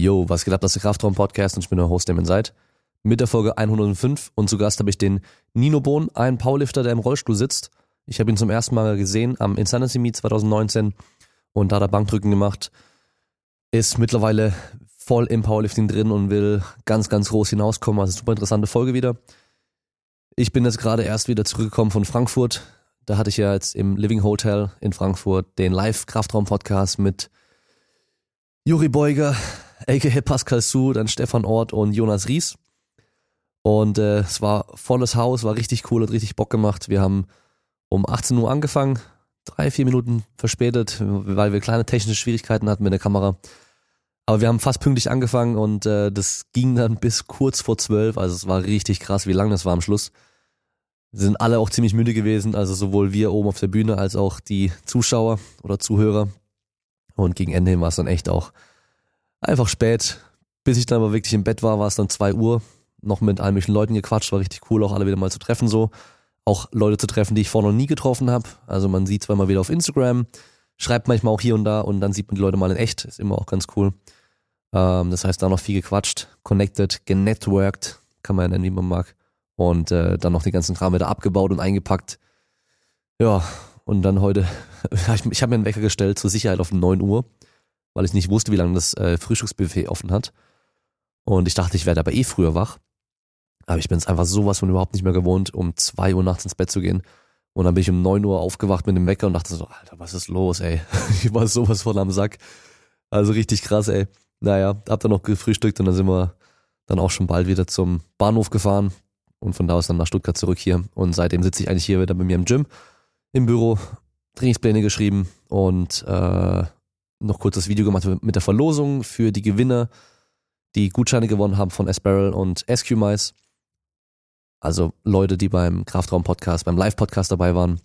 Yo, was geht ab, das ist der Kraftraum-Podcast und ich bin der Host, der man seid. Mit der Folge 105 und zu Gast habe ich den Nino Bohn, einen Powerlifter, der im Rollstuhl sitzt. Ich habe ihn zum ersten Mal gesehen am Insanity Meet 2019 und da hat er Bankdrücken gemacht. Ist mittlerweile voll im Powerlifting drin und will ganz, ganz groß hinauskommen. Also super interessante Folge wieder. Ich bin jetzt gerade erst wieder zurückgekommen von Frankfurt. Da hatte ich ja jetzt im Living Hotel in Frankfurt den Live-Kraftraum-Podcast mit Juri Beuger, aka Pascal Su, dann Stefan Ort und Jonas Ries. Und äh, es war volles Haus, war richtig cool, hat richtig Bock gemacht. Wir haben um 18 Uhr angefangen, drei, vier Minuten verspätet, weil wir kleine technische Schwierigkeiten hatten mit der Kamera. Aber wir haben fast pünktlich angefangen und äh, das ging dann bis kurz vor zwölf. Also es war richtig krass, wie lang das war am Schluss. Wir sind alle auch ziemlich müde gewesen, also sowohl wir oben auf der Bühne als auch die Zuschauer oder Zuhörer. Und gegen Ende hin war es dann echt auch einfach spät. Bis ich dann aber wirklich im Bett war, war es dann zwei Uhr. Noch mit allen möglichen Leuten gequatscht, war richtig cool, auch alle wieder mal zu treffen so. Auch Leute zu treffen, die ich vorher noch nie getroffen habe. Also man sieht zwar mal wieder auf Instagram, schreibt manchmal auch hier und da und dann sieht man die Leute mal in echt. Ist immer auch ganz cool. Ähm, das heißt, da noch viel gequatscht, connected, genetworked, kann man ja nennen, wie man mag. Und äh, dann noch den ganzen Kram wieder abgebaut und eingepackt. Ja, und dann heute, ich, ich habe mir einen Wecker gestellt zur Sicherheit auf 9 Uhr weil ich nicht wusste, wie lange das äh, Frühstücksbuffet offen hat. Und ich dachte, ich werde aber eh früher wach. Aber ich bin es einfach sowas von überhaupt nicht mehr gewohnt, um zwei Uhr nachts ins Bett zu gehen. Und dann bin ich um neun Uhr aufgewacht mit dem Wecker und dachte so, Alter, was ist los, ey? Ich war sowas von am Sack. Also richtig krass, ey. Naja, hab dann noch gefrühstückt und dann sind wir dann auch schon bald wieder zum Bahnhof gefahren und von da aus dann nach Stuttgart zurück hier. Und seitdem sitze ich eigentlich hier wieder bei mir im Gym, im Büro, Trainingspläne geschrieben und äh, noch kurz das Video gemacht mit der Verlosung für die Gewinner, die Gutscheine gewonnen haben von Esperal und SQ-Mice. Also Leute, die beim Kraftraum-Podcast, beim Live-Podcast dabei waren,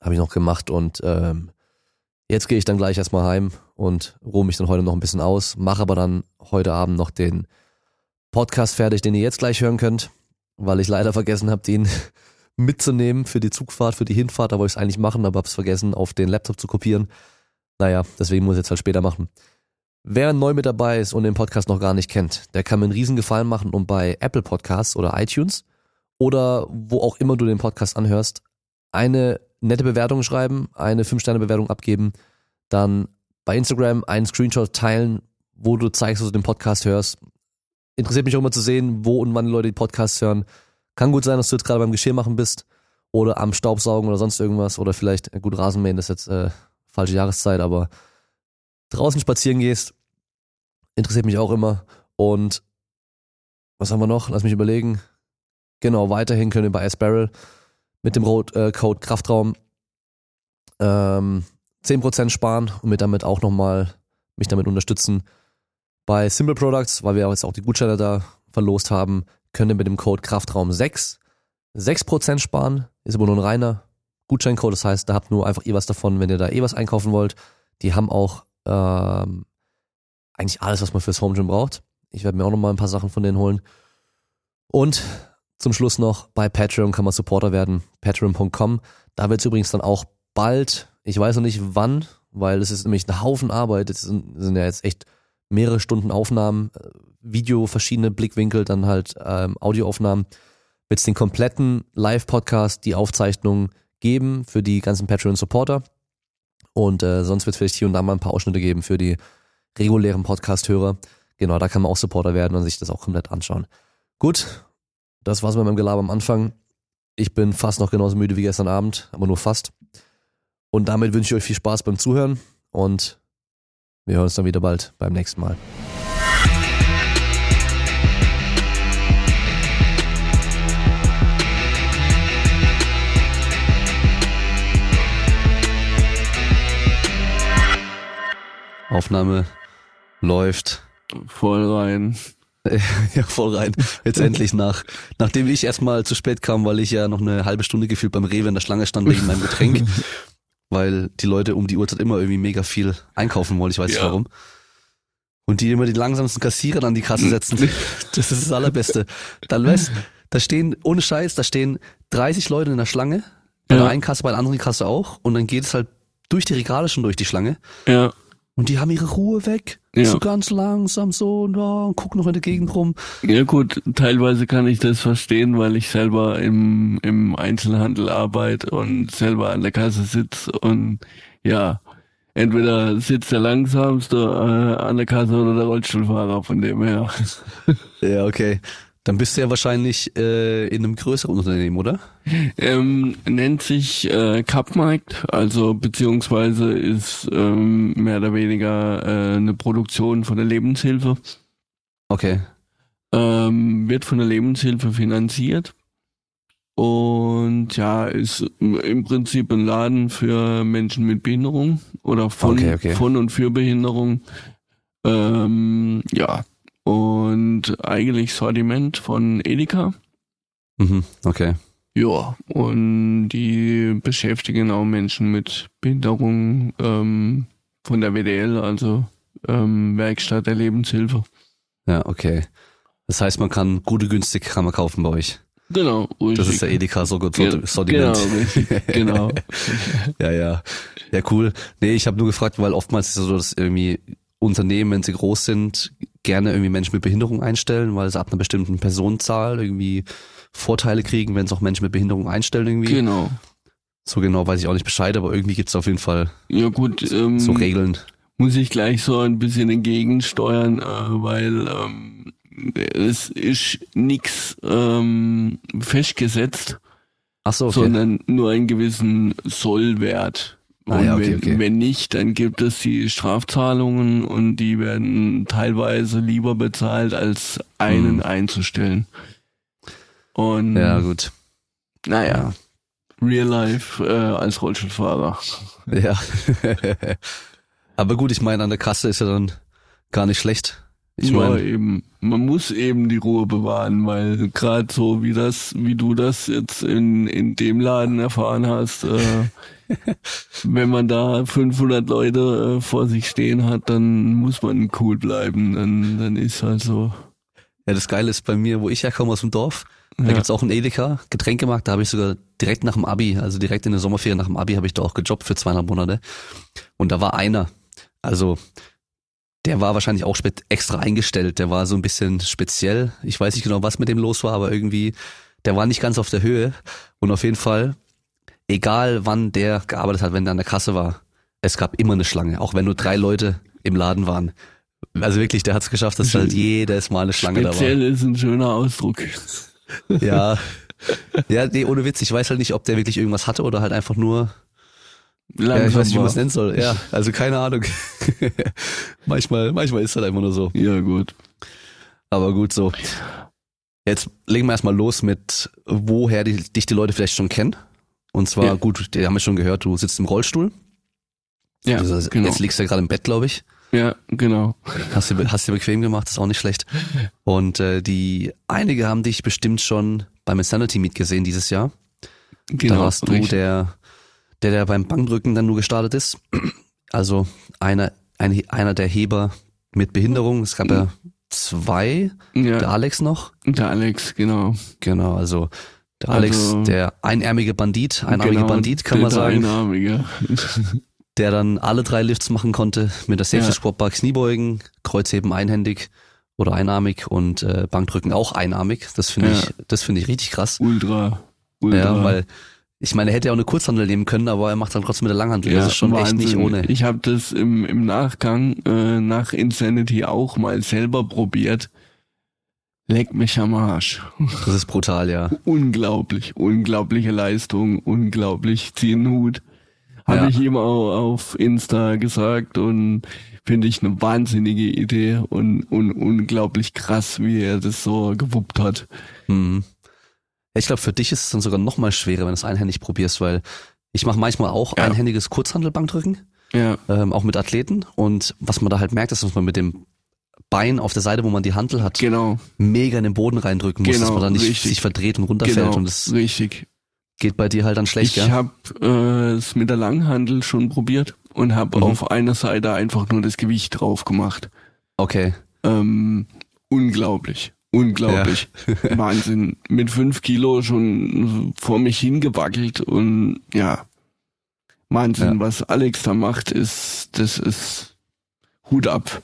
habe ich noch gemacht und ähm, jetzt gehe ich dann gleich erstmal heim und ruhe mich dann heute noch ein bisschen aus, mache aber dann heute Abend noch den Podcast fertig, den ihr jetzt gleich hören könnt, weil ich leider vergessen habe, den mitzunehmen für die Zugfahrt, für die Hinfahrt. Da wollte ich es eigentlich machen, aber habe es vergessen, auf den Laptop zu kopieren. Naja, deswegen muss ich jetzt halt später machen. Wer neu mit dabei ist und den Podcast noch gar nicht kennt, der kann mir einen riesen Gefallen machen und bei Apple Podcasts oder iTunes oder wo auch immer du den Podcast anhörst, eine nette Bewertung schreiben, eine 5-Sterne-Bewertung abgeben, dann bei Instagram einen Screenshot teilen, wo du zeigst, dass du den Podcast hörst. Interessiert mich auch immer zu sehen, wo und wann Leute die Podcasts hören. Kann gut sein, dass du jetzt gerade beim Geschirr machen bist oder am Staubsaugen oder sonst irgendwas oder vielleicht, gut, Rasenmähen ist jetzt äh, falsche Jahreszeit, aber draußen spazieren gehst, interessiert mich auch immer. Und was haben wir noch? Lass mich überlegen. Genau, weiterhin können wir bei S-Barrel mit dem äh, Code Kraftraum ähm, 10% sparen und mit damit auch nochmal mich damit unterstützen. Bei Simple Products, weil wir jetzt auch die Gutscheine da verlost haben, können wir mit dem Code Kraftraum 6 6% sparen. Ist aber nur ein reiner Gutscheincode. Das heißt, da habt nur einfach ihr was davon, wenn ihr da eh was einkaufen wollt. Die haben auch ähm, eigentlich alles, was man fürs Home Gym braucht. Ich werde mir auch noch mal ein paar Sachen von denen holen. Und zum Schluss noch, bei Patreon kann man Supporter werden. Patreon.com. Da wird es übrigens dann auch bald, ich weiß noch nicht wann, weil es ist nämlich ein Haufen Arbeit. Es sind, sind ja jetzt echt mehrere Stunden Aufnahmen, äh, Video, verschiedene Blickwinkel, dann halt ähm, Audioaufnahmen. Wird es den kompletten Live-Podcast, die Aufzeichnung geben für die ganzen Patreon-Supporter. Und äh, sonst wird es vielleicht hier und da mal ein paar Ausschnitte geben für die regulären Podcast-Hörer. Genau, da kann man auch Supporter werden und sich das auch komplett anschauen. Gut, das war's mit meinem Gelaber am Anfang. Ich bin fast noch genauso müde wie gestern Abend, aber nur fast. Und damit wünsche ich euch viel Spaß beim Zuhören und wir hören uns dann wieder bald beim nächsten Mal. Aufnahme läuft. Voll rein. ja, voll rein. Jetzt endlich nach, nachdem ich erstmal zu spät kam, weil ich ja noch eine halbe Stunde gefühlt beim Rewe in der Schlange stand wegen meinem Getränk, weil die Leute um die Uhrzeit immer irgendwie mega viel einkaufen wollen, ich weiß ja. nicht warum. Und die immer die langsamsten Kassierer an die Kasse setzen. Das ist das Allerbeste. Dann weißt, da stehen, ohne Scheiß, da stehen 30 Leute in der Schlange, bei ja. der einen Kasse, bei der anderen Kasse auch, und dann geht es halt durch die Regale schon durch die Schlange. Ja. Und die haben ihre Ruhe weg. Ja. So ganz langsam so und, oh, und gucken noch in der Gegend rum. Ja gut, teilweise kann ich das verstehen, weil ich selber im, im Einzelhandel arbeite und selber an der Kasse sitze und ja, entweder sitzt der langsamste äh, an der Kasse oder der Rollstuhlfahrer von dem her. Ja, okay. Dann bist du ja wahrscheinlich äh, in einem größeren Unternehmen, oder? Ähm, nennt sich äh, Cupmarkt, also beziehungsweise ist ähm, mehr oder weniger äh, eine Produktion von der Lebenshilfe. Okay. ähm, wird von der Lebenshilfe finanziert und ja, ist im Prinzip ein Laden für Menschen mit Behinderung oder von, Okay, okay. von und für Behinderung. Ähm, ja, und eigentlich Sortiment von Edeka. Mhm. Okay. Ja, und die beschäftigen auch Menschen mit Behinderung ähm, von der WDL, also ähm, Werkstatt der Lebenshilfe. Ja, okay. Das heißt, man kann gute, günstig kann man kaufen bei euch. Genau, richtig. Das ist der Edeka so gut Sortiment. Genau, richtig, genau. ja, ja. Ja, cool. Nee, ich habe nur gefragt, weil oftmals ist es so, dass irgendwie Unternehmen, wenn sie groß sind, gerne irgendwie Menschen mit Behinderung einstellen, weil sie ab einer bestimmten Personenzahl irgendwie Vorteile kriegen, wenn es auch Menschen mit Behinderung einstellen irgendwie. Genau. So genau weiß ich auch nicht Bescheid, aber irgendwie gibt's auf jeden Fall Ja gut, ähm, so Regeln. muss ich gleich so ein bisschen entgegensteuern, äh, weil ähm, es ist nix ähm, festgesetzt, Ach so, okay. sondern nur einen gewissen Sollwert. Ah, Und ja, okay, wenn, okay. wenn nicht, dann gibt es die Strafzahlungen und die werden teilweise lieber bezahlt, als einen Hm. einzustellen. Und ja, gut. naja, Real Life äh, als Rollstuhlfahrer. Ja. aber gut, ich meine, an der Kasse ist ja dann gar nicht schlecht. Ich ja, meine, eben, man muss eben die Ruhe bewahren, weil gerade so wie das, wie du das jetzt in, in dem Laden erfahren hast, äh, wenn man da 500 Leute äh, vor sich stehen hat, dann muss man cool bleiben, dann, dann ist halt so. ja, das Geile ist bei mir, wo ich herkomme aus dem Dorf, da Ja. gibt's auch einen Edeka, Getränkemarkt, da habe ich sogar direkt nach dem Abi, also direkt in der Sommerferien nach dem Abi habe ich da auch gejobbt für zweieinhalb Monate. Und da war einer, also der war wahrscheinlich auch extra eingestellt, der war so ein bisschen speziell. Ich weiß nicht genau, was mit dem los war, aber irgendwie, der war nicht ganz auf der Höhe. Und auf jeden Fall, egal wann der gearbeitet hat, wenn der an der Kasse war, es gab immer eine Schlange, auch wenn nur drei Leute im Laden waren. Also wirklich, der hat es geschafft, dass halt jedes Mal eine Schlange da war. Speziell ist ein schöner Ausdruck. Ja. Ja, nee, ohne Witz, ich weiß halt nicht, ob der wirklich irgendwas hatte oder halt einfach nur, ja, ich weiß nicht, wie man es nennen soll. Ja, also keine Ahnung. manchmal, manchmal ist halt einfach nur so. Ja, gut. Aber gut so. Jetzt legen wir erstmal los mit, woher die, dich die Leute vielleicht schon kennen. Und zwar, Ja. gut, die haben wir schon gehört, du sitzt im Rollstuhl. Ja, also, genau. Jetzt liegst du ja gerade im Bett, glaube ich. Ja, genau. Hast du hast dir bequem gemacht, ist auch nicht schlecht. Und äh, die einige haben dich bestimmt schon beim Insanity Meet gesehen dieses Jahr. Genau. da warst du richtig. der, der, der beim Bankdrücken dann nur gestartet ist. Also einer, ein, einer der Heber mit Behinderung. Es gab ja zwei, der Ja, Alex noch. der Alex, genau. Genau, also der Alex, Also- der einärmige Bandit, einarmige genau, Bandit kann man sagen, Der Einarmige. der dann alle drei Lifts machen konnte mit der Safety Ja. Squat Bar Kniebeugen, Kreuzheben einhändig oder einarmig und äh, Bankdrücken auch einarmig. Das finde Ja. ich, das finde ich richtig krass. Ultra. Ultra. Ja, weil ich meine, er hätte ja auch eine Kurzhandel nehmen können, aber er macht dann trotzdem mit der Langhandel. das ist schon echt nicht Wahnsinn. ohne. Ich habe das im, im Nachgang äh, nach Insanity auch mal selber probiert. Leck mich am Arsch. Das ist brutal, ja. Unglaublich, unglaubliche Leistung, unglaublich ziehen Hut. Habe Ja. ich ihm auch auf Insta gesagt und finde ich eine wahnsinnige Idee und, und unglaublich krass, wie er das so gewuppt hat. Mhm. Ich glaube, für dich ist es dann sogar noch mal schwerer, wenn du es einhändig probierst, weil ich mache manchmal auch Ja. einhändiges Kurzhandelbankdrücken, Ja, ähm, auch mit Athleten. Und was man da halt merkt, ist, dass man mit dem Bein auf der Seite, wo man die Handel hat, genau, mega in den Boden reindrücken muss, dass Genau, man dann nicht richtig. sich verdreht und runterfällt. genau, Und das richtig. geht bei dir halt dann schlecht, Ich gell? habe äh, es mit der Langhandel schon probiert und habe Mhm. auf einer Seite einfach nur das Gewicht drauf gemacht. Okay. Ähm, unglaublich. Unglaublich. Wahnsinn. Mit fünf Kilo schon vor mich hingewackelt und ja. Wahnsinn, Ja. was Alex da macht, ist, das ist Hut ab.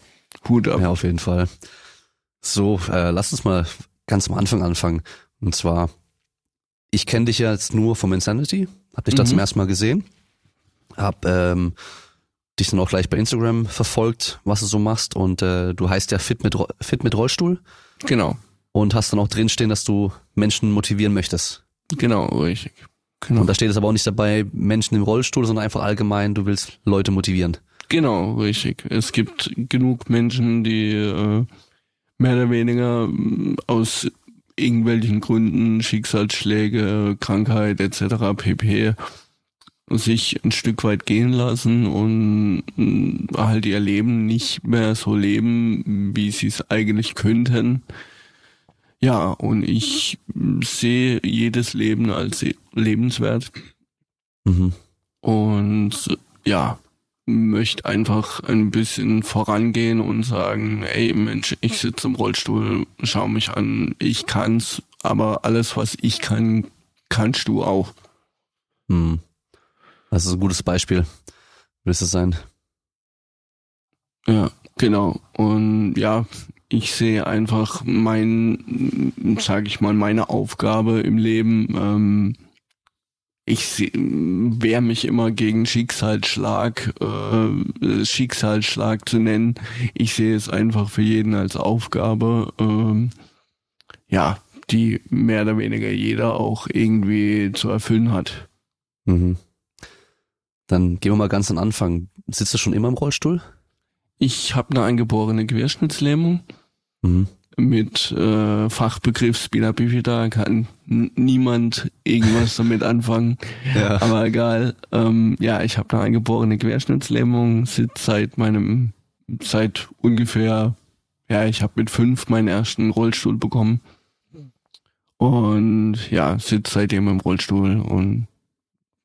Hut ab. Ja, auf jeden Fall. So, äh, lass uns mal ganz am Anfang anfangen. Und zwar, ich kenne dich ja jetzt nur vom Insanity, hab dich da Mhm. zum ersten Mal gesehen, hab ähm, dich dann auch gleich bei Instagram verfolgt, was du so machst und äh, du heißt ja Fit mit, Fit mit Rollstuhl Genau. und hast dann auch drinstehen, dass du Menschen motivieren möchtest. Genau, richtig. Genau. Und da steht es aber auch nicht dabei, Menschen im Rollstuhl, sondern einfach allgemein, du willst Leute motivieren. Genau, richtig. Es gibt genug Menschen, die äh, mehr oder weniger mh, aus irgendwelchen Gründen, Schicksalsschläge, Krankheit etc. pp. sich ein Stück weit gehen lassen und mh, halt ihr Leben nicht mehr so leben, wie sie es eigentlich könnten. Ja, und ich sehe jedes Leben als lebenswert Mhm. und ja, möchte einfach ein bisschen vorangehen und sagen, ey Mensch, ich sitze im Rollstuhl, schau mich an, ich kann's, aber alles, was ich kann, kannst du auch. Mhm. Das ist ein gutes Beispiel. Willst du sein? Ja, genau. Und ja, ich sehe einfach mein, sag ich mal, meine Aufgabe im Leben. Ähm, ich seh- wehr mich immer gegen Schicksalsschlag, äh, Schicksalsschlag zu nennen. Ich sehe es einfach für jeden als Aufgabe, ähm, ja, die mehr oder weniger jeder auch irgendwie zu erfüllen hat. Mhm. Dann gehen wir mal ganz an Anfang. Sitzt du schon immer im Rollstuhl? Ich habe eine eingeborene Querschnittslähmung. Mhm. Mit äh, Fachbegriff Spina Bifida kann niemand irgendwas damit anfangen, Ja. aber egal. Ähm, ja, ich habe eine eingeborene Querschnittslähmung, sitze seit meinem, seit ungefähr, ja, ich habe mit fünf meinen ersten Rollstuhl bekommen und ja, sitze seitdem im Rollstuhl und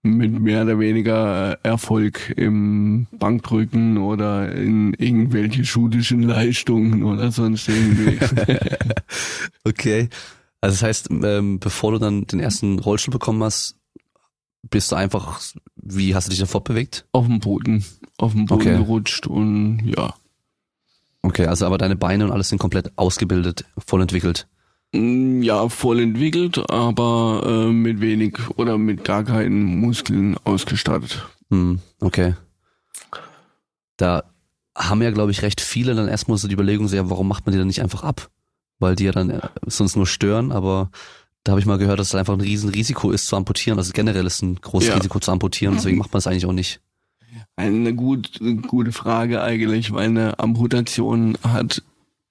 mit mehr oder weniger Erfolg im Bankdrücken oder in irgendwelche schulischen Leistungen oder sonst irgendwie. Okay. Also das heißt, ähm, bevor du dann den ersten Rollstuhl bekommen hast, bist du einfach, wie hast du dich da fortbewegt? auf dem Boden, auf dem Boden Okay. gerutscht und ja. Okay, also aber deine Beine und alles sind komplett ausgebildet, voll entwickelt. Mm, Ja, voll entwickelt, aber äh, mit wenig oder mit gar keinen Muskeln ausgestattet. Hm, okay. Da haben ja, glaube ich, recht viele dann erstmal so die Überlegung, so, ja, warum macht man die dann nicht einfach ab? Weil die ja dann äh, sonst nur stören, aber da habe ich mal gehört, dass es einfach ein Riesenrisiko ist zu amputieren. Also generell ist ein großes Ja. Risiko zu amputieren, deswegen macht man es eigentlich auch nicht. Eine gut, gute Frage eigentlich, weil eine Amputation hat,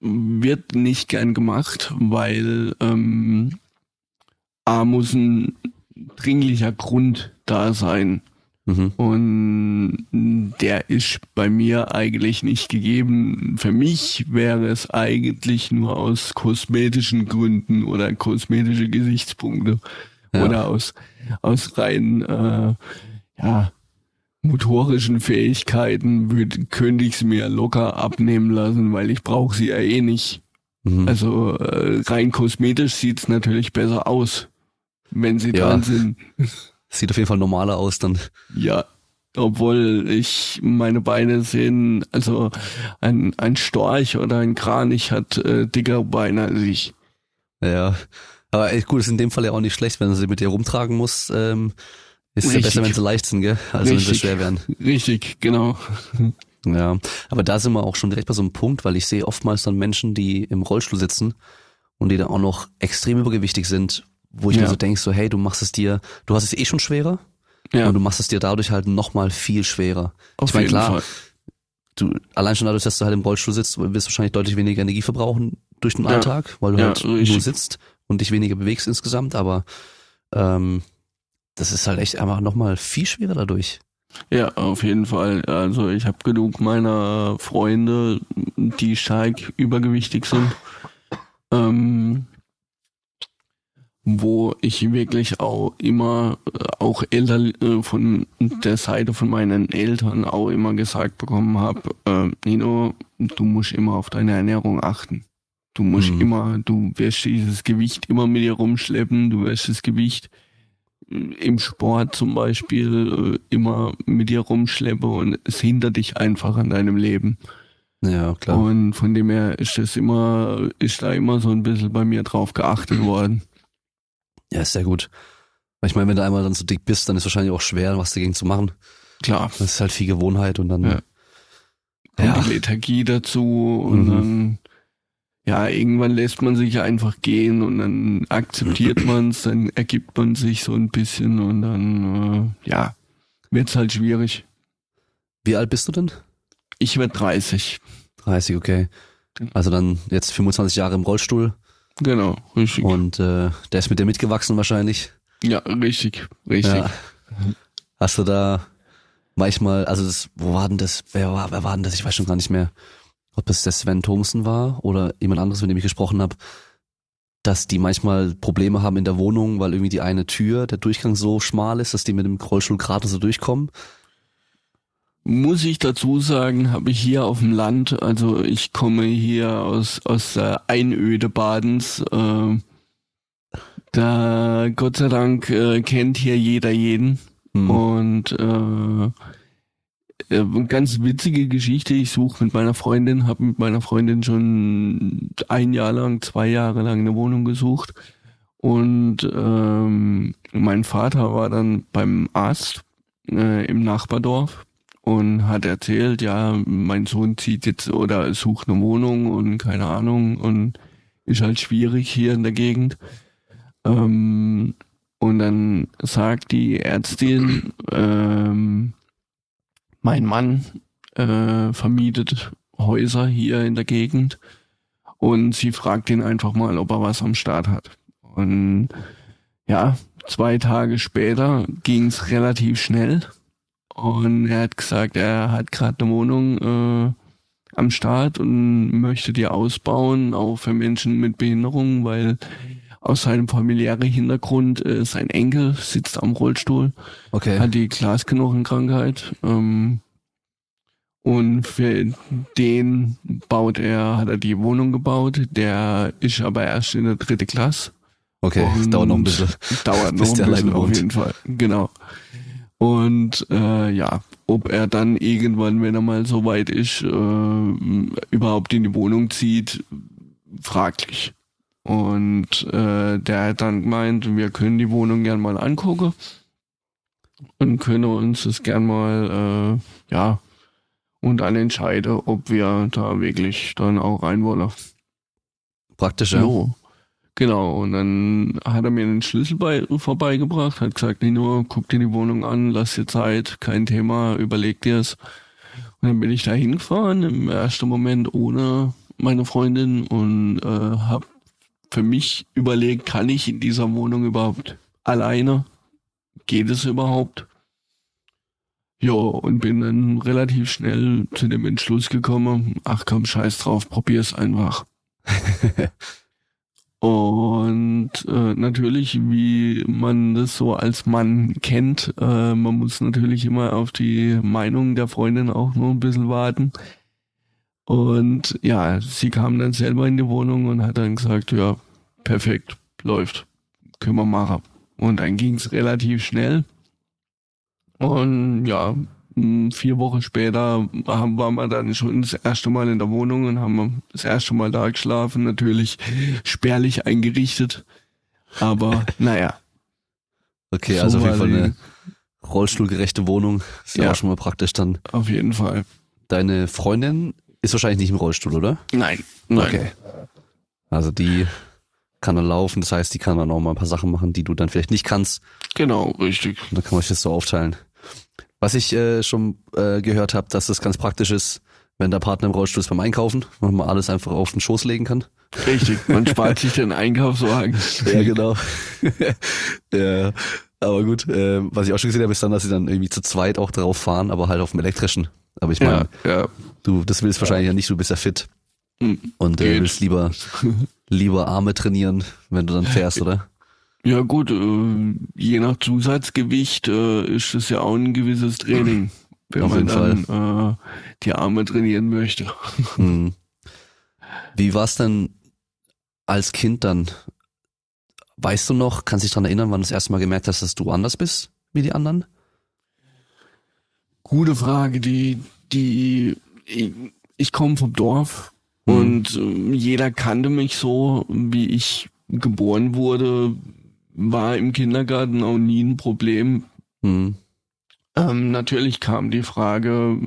wird nicht gern gemacht, weil ähm, A muss ein dringlicher Grund da sein. Mhm. Und der ist bei mir eigentlich nicht gegeben. Für mich wäre es eigentlich nur aus kosmetischen Gründen oder kosmetische Gesichtspunkte Ja. oder aus, aus rein äh, ja, motorischen Fähigkeiten würd, könnte ich es mir locker abnehmen lassen, weil ich brauche sie ja eh nicht. Mhm. Also äh, rein kosmetisch sieht's natürlich besser aus, wenn sie Ja. dran sind. Sieht auf jeden Fall normaler aus dann. Ja, obwohl ich meine Beine sehen, also ein, ein Storch oder ein Kranich hat äh, dickere Beine als ich. Ja. Aber gut, ist in dem Fall ja auch nicht schlecht, wenn du sie mit dir rumtragen musst. Ähm, ist ja Richtig. besser, wenn sie leicht sind, gell? Also wenn sie Richtig. schwer werden. Richtig, genau. Ja. Aber da sind wir auch schon direkt bei so einem Punkt, weil ich sehe oftmals dann Menschen, die im Rollstuhl sitzen und die dann auch noch extrem übergewichtig sind, wo ich Ja. mir so denke, so hey, du machst es dir, du hast es eh schon schwerer Ja, und du machst es dir dadurch halt nochmal viel schwerer. auf ich meine, jeden klar, Fall. du, allein schon dadurch, dass du halt im Rollstuhl sitzt, wirst du wahrscheinlich deutlich weniger Energie verbrauchen durch den Ja. Alltag, weil du Ja, halt nur richtig. sitzt und dich weniger bewegst insgesamt, aber ähm, das ist halt echt einfach nochmal viel schwerer dadurch. Ja, auf jeden Fall. Also ich habe genug meiner Freunde, die stark übergewichtig sind, ähm, wo ich wirklich auch immer, äh, auch Eltern äh, von der Seite von meinen Eltern auch immer gesagt bekommen habe, äh, Nino, du musst immer auf deine Ernährung achten. Du musst Mhm. immer, du wirst dieses Gewicht immer mit dir rumschleppen, du wirst das Gewicht im Sport zum Beispiel äh, immer mit dir rumschleppe und es hindert dich einfach an deinem Leben. Ja, klar. Und von dem her ist das immer, ist da immer so ein bisschen bei mir drauf geachtet worden. Ja, ist sehr gut. Weil ich meine, wenn du einmal dann so dick bist, dann ist wahrscheinlich auch schwer, was dagegen zu machen. Klar. Das ist halt viel Gewohnheit und dann. Ja. Kommt Ja. die Lethargie dazu und Mhm. dann, ja, irgendwann lässt man sich einfach gehen und dann akzeptiert man es, dann ergibt man sich so ein bisschen und dann, äh, ja, wird's halt schwierig. Wie alt bist du denn? Ich werd 30. 30, okay. Also dann jetzt 25 Jahre im Rollstuhl Genau, richtig. und äh, der ist mit dir mitgewachsen wahrscheinlich. ja, richtig, richtig. Ja. Hast du da manchmal, also das, wo war denn das, wer war, wer war denn das? Ich weiß schon gar nicht mehr, ob das der Sven Thomsen war oder jemand anderes, mit dem ich gesprochen habe, dass die manchmal Probleme haben in der Wohnung, weil irgendwie die eine Tür, der Durchgang so schmal ist, dass die mit dem Rollstuhl gerade so durchkommen. Muss ich dazu sagen, habe ich hier auf dem Land, also ich komme hier aus, aus der Einöde Badens, äh, da Gott sei Dank äh, kennt hier jeder jeden. Hm. Und äh, äh, ganz witzige Geschichte, ich suche mit meiner Freundin, habe mit meiner Freundin schon ein Jahr lang, zwei Jahre lang eine Wohnung gesucht. Und ähm, mein Vater war dann beim Arzt äh, im Nachbardorf und hat erzählt, ja, mein Sohn zieht jetzt oder sucht eine Wohnung und keine Ahnung und ist halt schwierig hier in der Gegend. Ähm, und dann sagt die Ärztin, ähm, mein Mann äh, vermietet Häuser hier in der Gegend und sie fragt ihn einfach mal, ob er was am Start hat. Und ja, zwei Tage später ging es relativ schnell und er hat gesagt, er hat gerade eine Wohnung äh, am Start und möchte die ausbauen, auch für Menschen mit Behinderung, weil aus seinem familiären Hintergrund äh, sein Enkel sitzt am Rollstuhl, Okay. hat die Glasknochenkrankheit. Ähm, und für den baut er, hat er die Wohnung gebaut. Der ist aber erst in der dritte Klasse. Okay, Und dauert noch ein bisschen. Dauert noch ein bisschen auf jeden Fall. Genau. Und äh, ja, ob er dann irgendwann, wenn er mal so weit ist, äh, überhaupt in die Wohnung zieht, fraglich. Und äh, der hat dann gemeint, wir können die Wohnung gern mal angucken und können uns das gern mal, äh, ja, und dann entscheiden, ob wir da wirklich dann auch rein wollen. Praktisch, ja. Jo. Genau, und dann hat er mir den Schlüssel bei, vorbeigebracht, hat gesagt, Nino, guck dir die Wohnung an, lass dir Zeit, kein Thema, überleg dir's. Und dann bin ich da hingefahren, im ersten Moment ohne meine Freundin und äh, habe für mich überlegt, kann ich in dieser Wohnung überhaupt alleine? Geht es überhaupt? Ja, und bin dann relativ schnell zu dem Entschluss gekommen, ach komm, scheiß drauf, probier's einfach. Und äh, natürlich, wie man das so als Mann kennt, äh, man muss natürlich immer auf die Meinung der Freundin auch noch ein bisschen warten. Und ja, sie kam dann selber in die Wohnung und hat dann gesagt, ja, perfekt, läuft, können wir machen. Und dann ging es relativ schnell. Und ja, vier Wochen später haben, waren wir dann schon das erste Mal in der Wohnung und haben das erste Mal da geschlafen. Natürlich spärlich eingerichtet. Aber naja, Okay, So also auf jeden Fall eine rollstuhlgerechte Wohnung. Ist ja Ja. auch schon mal praktisch dann. auf jeden Fall. Deine Freundin ist wahrscheinlich nicht im Rollstuhl, oder? Nein, nein. Okay. Also die kann dann laufen, das heißt, die kann dann auch mal ein paar Sachen machen, die du dann vielleicht nicht kannst. Genau, richtig. Und dann kann man sich das so aufteilen. Was ich äh, schon äh, gehört habe, dass das ganz praktisch ist, wenn der Partner im Rollstuhl ist beim Einkaufen, und man alles einfach auf den Schoß legen kann. Richtig. Man spart sich den Einkaufswagen. Ja, genau. ja, aber gut, äh, was ich auch schon gesehen habe, ist dann, dass sie dann irgendwie zu zweit auch drauf fahren, aber halt auf dem elektrischen. Aber ich meine, Ja, ja. du, das willst wahrscheinlich ja nicht, du bist ja fit Hm. und äh, willst lieber, lieber Arme trainieren, wenn du dann fährst, oder? Ja gut, äh, je nach Zusatzgewicht äh, ist es ja auch ein gewisses Training, wenn Auf man dann äh, die Arme trainieren möchte. Hm. Wie war's denn als Kind dann? Weißt du noch, kannst dich dran erinnern, wann du das erste Mal gemerkt hast, dass du anders bist wie die anderen? Gute Frage, die, die, ich komme vom Dorf Mhm. und äh, jeder kannte mich so, wie ich geboren wurde, war im Kindergarten auch nie ein Problem. Mhm. Ähm, natürlich kam die Frage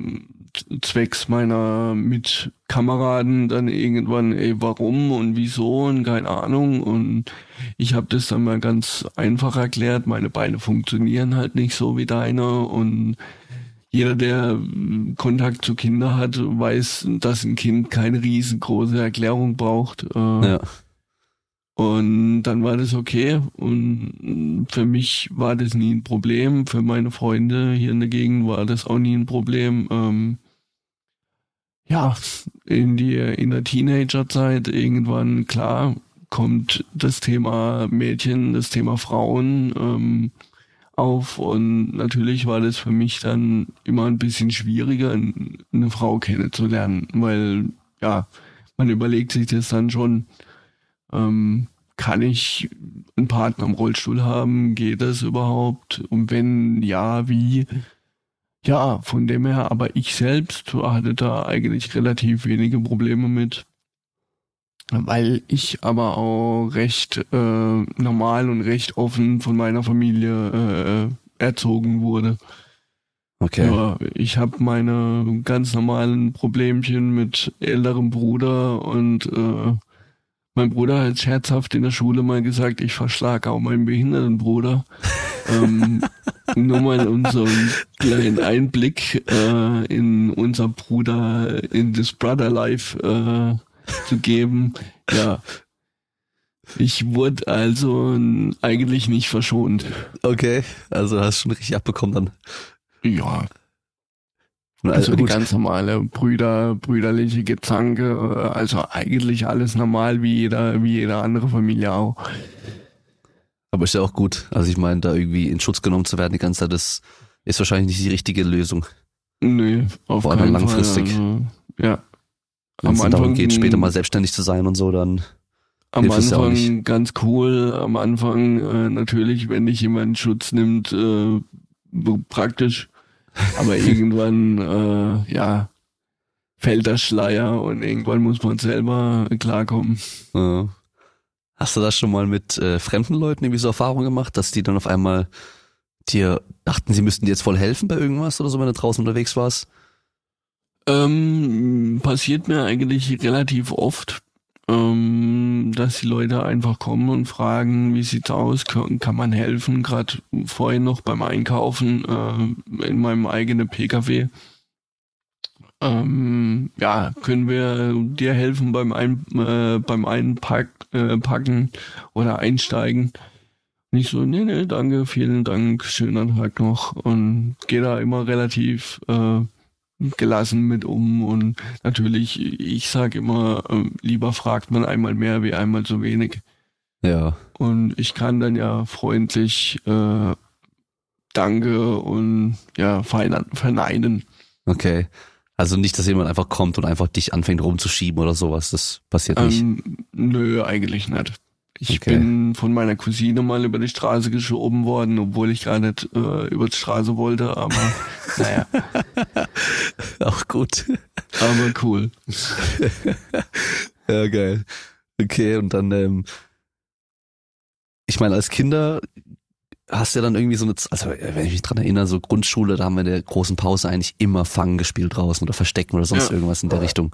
zwecks meiner Mitkameraden dann irgendwann, ey, warum und wieso und keine Ahnung. Und ich habe das dann mal ganz einfach erklärt. Meine Beine funktionieren halt nicht so wie deine und jeder, der mm, Kontakt zu Kindern hat, weiß, dass ein Kind keine riesengroße Erklärung braucht. Äh, Ja. und dann war das okay. Und für mich war das nie ein Problem. Für meine Freunde hier in der Gegend war das auch nie ein Problem. Ähm, ja, in die, in der Teenagerzeit irgendwann, klar, kommt das Thema Mädchen, das Thema Frauen ähm, auf. Und natürlich war das für mich dann immer ein bisschen schwieriger, eine Frau kennenzulernen, weil, ja, man überlegt sich das dann schon, ähm, kann ich einen Partner im Rollstuhl haben? Geht das überhaupt? Und wenn ja, wie? Ja, von dem her, aber ich selbst hatte da eigentlich relativ wenige Probleme mit, weil ich aber auch recht äh, normal und recht offen von meiner Familie äh, erzogen wurde. Okay. Ja, ich habe meine ganz normalen Problemchen mit älterem Bruder und äh, mein Bruder hat scherzhaft in der Schule mal gesagt, ich verschlage auch meinen behinderten Bruder. ähm, nur mal um so einen kleinen Einblick äh, in unser Bruder, in das Brother Life äh, zu geben. Ja. Ich wurde also eigentlich nicht verschont. Okay. Also hast schon richtig abbekommen dann. Ja, Und Also die ganz normale Brüder, brüderliche Gezanke, also eigentlich alles normal wie jeder, wie jede andere Familie auch. Aber ist ja auch gut. Also ich meine, da irgendwie in Schutz genommen zu werden die ganze Zeit, das ist wahrscheinlich nicht die richtige Lösung. Nö, auf Vor allem langfristig. Fall. Also, ja. Wenn es darum geht, später mal selbstständig zu sein und so, dann am es ja Anfang ganz cool, am Anfang äh, natürlich, wenn dich jemand Schutz nimmt, äh, praktisch. Aber irgendwann, äh, ja, fällt der Schleier und irgendwann muss man selber klarkommen. äh, hast du das schon mal mit äh, fremden Leuten irgendwie so Erfahrungen gemacht, dass die dann auf einmal dir dachten, sie müssten dir jetzt voll helfen bei irgendwas oder so, wenn du draußen unterwegs warst? Ähm, passiert mir eigentlich relativ oft, ähm, dass die Leute einfach kommen und fragen, wie sieht's aus, kann, kann man helfen? Gerade vorhin noch beim Einkaufen äh, in meinem eigenen PKW. Ähm, ja, können wir dir helfen beim Ein, äh, beim Einpacken äh, oder einsteigen? Nicht so, nee, nee, danke, vielen Dank, schönen Tag noch und gehe da immer relativ äh, gelassen mit um und natürlich, ich sag immer, ähm, lieber fragt man einmal mehr wie einmal so wenig. Ja. Und ich kann dann ja freundlich äh, Danke und ja, verneinen. Okay. Also nicht, dass jemand einfach kommt und einfach dich anfängt rumzuschieben oder sowas. Das passiert nicht. Ähm, nö, eigentlich nicht. Ich Okay. bin von meiner Cousine mal über die Straße geschoben worden, obwohl ich gar nicht äh, über die Straße wollte, aber naja, Auch gut. aber cool. Ja, geil. Okay, und dann, ähm, ich meine, als Kinder hast du ja dann irgendwie so eine, also äh, wenn ich mich dran erinnere, so Grundschule, da haben wir in der großen Pause eigentlich immer Fangen gespielt draußen oder Verstecken oder sonst Ja. irgendwas in der Richtung.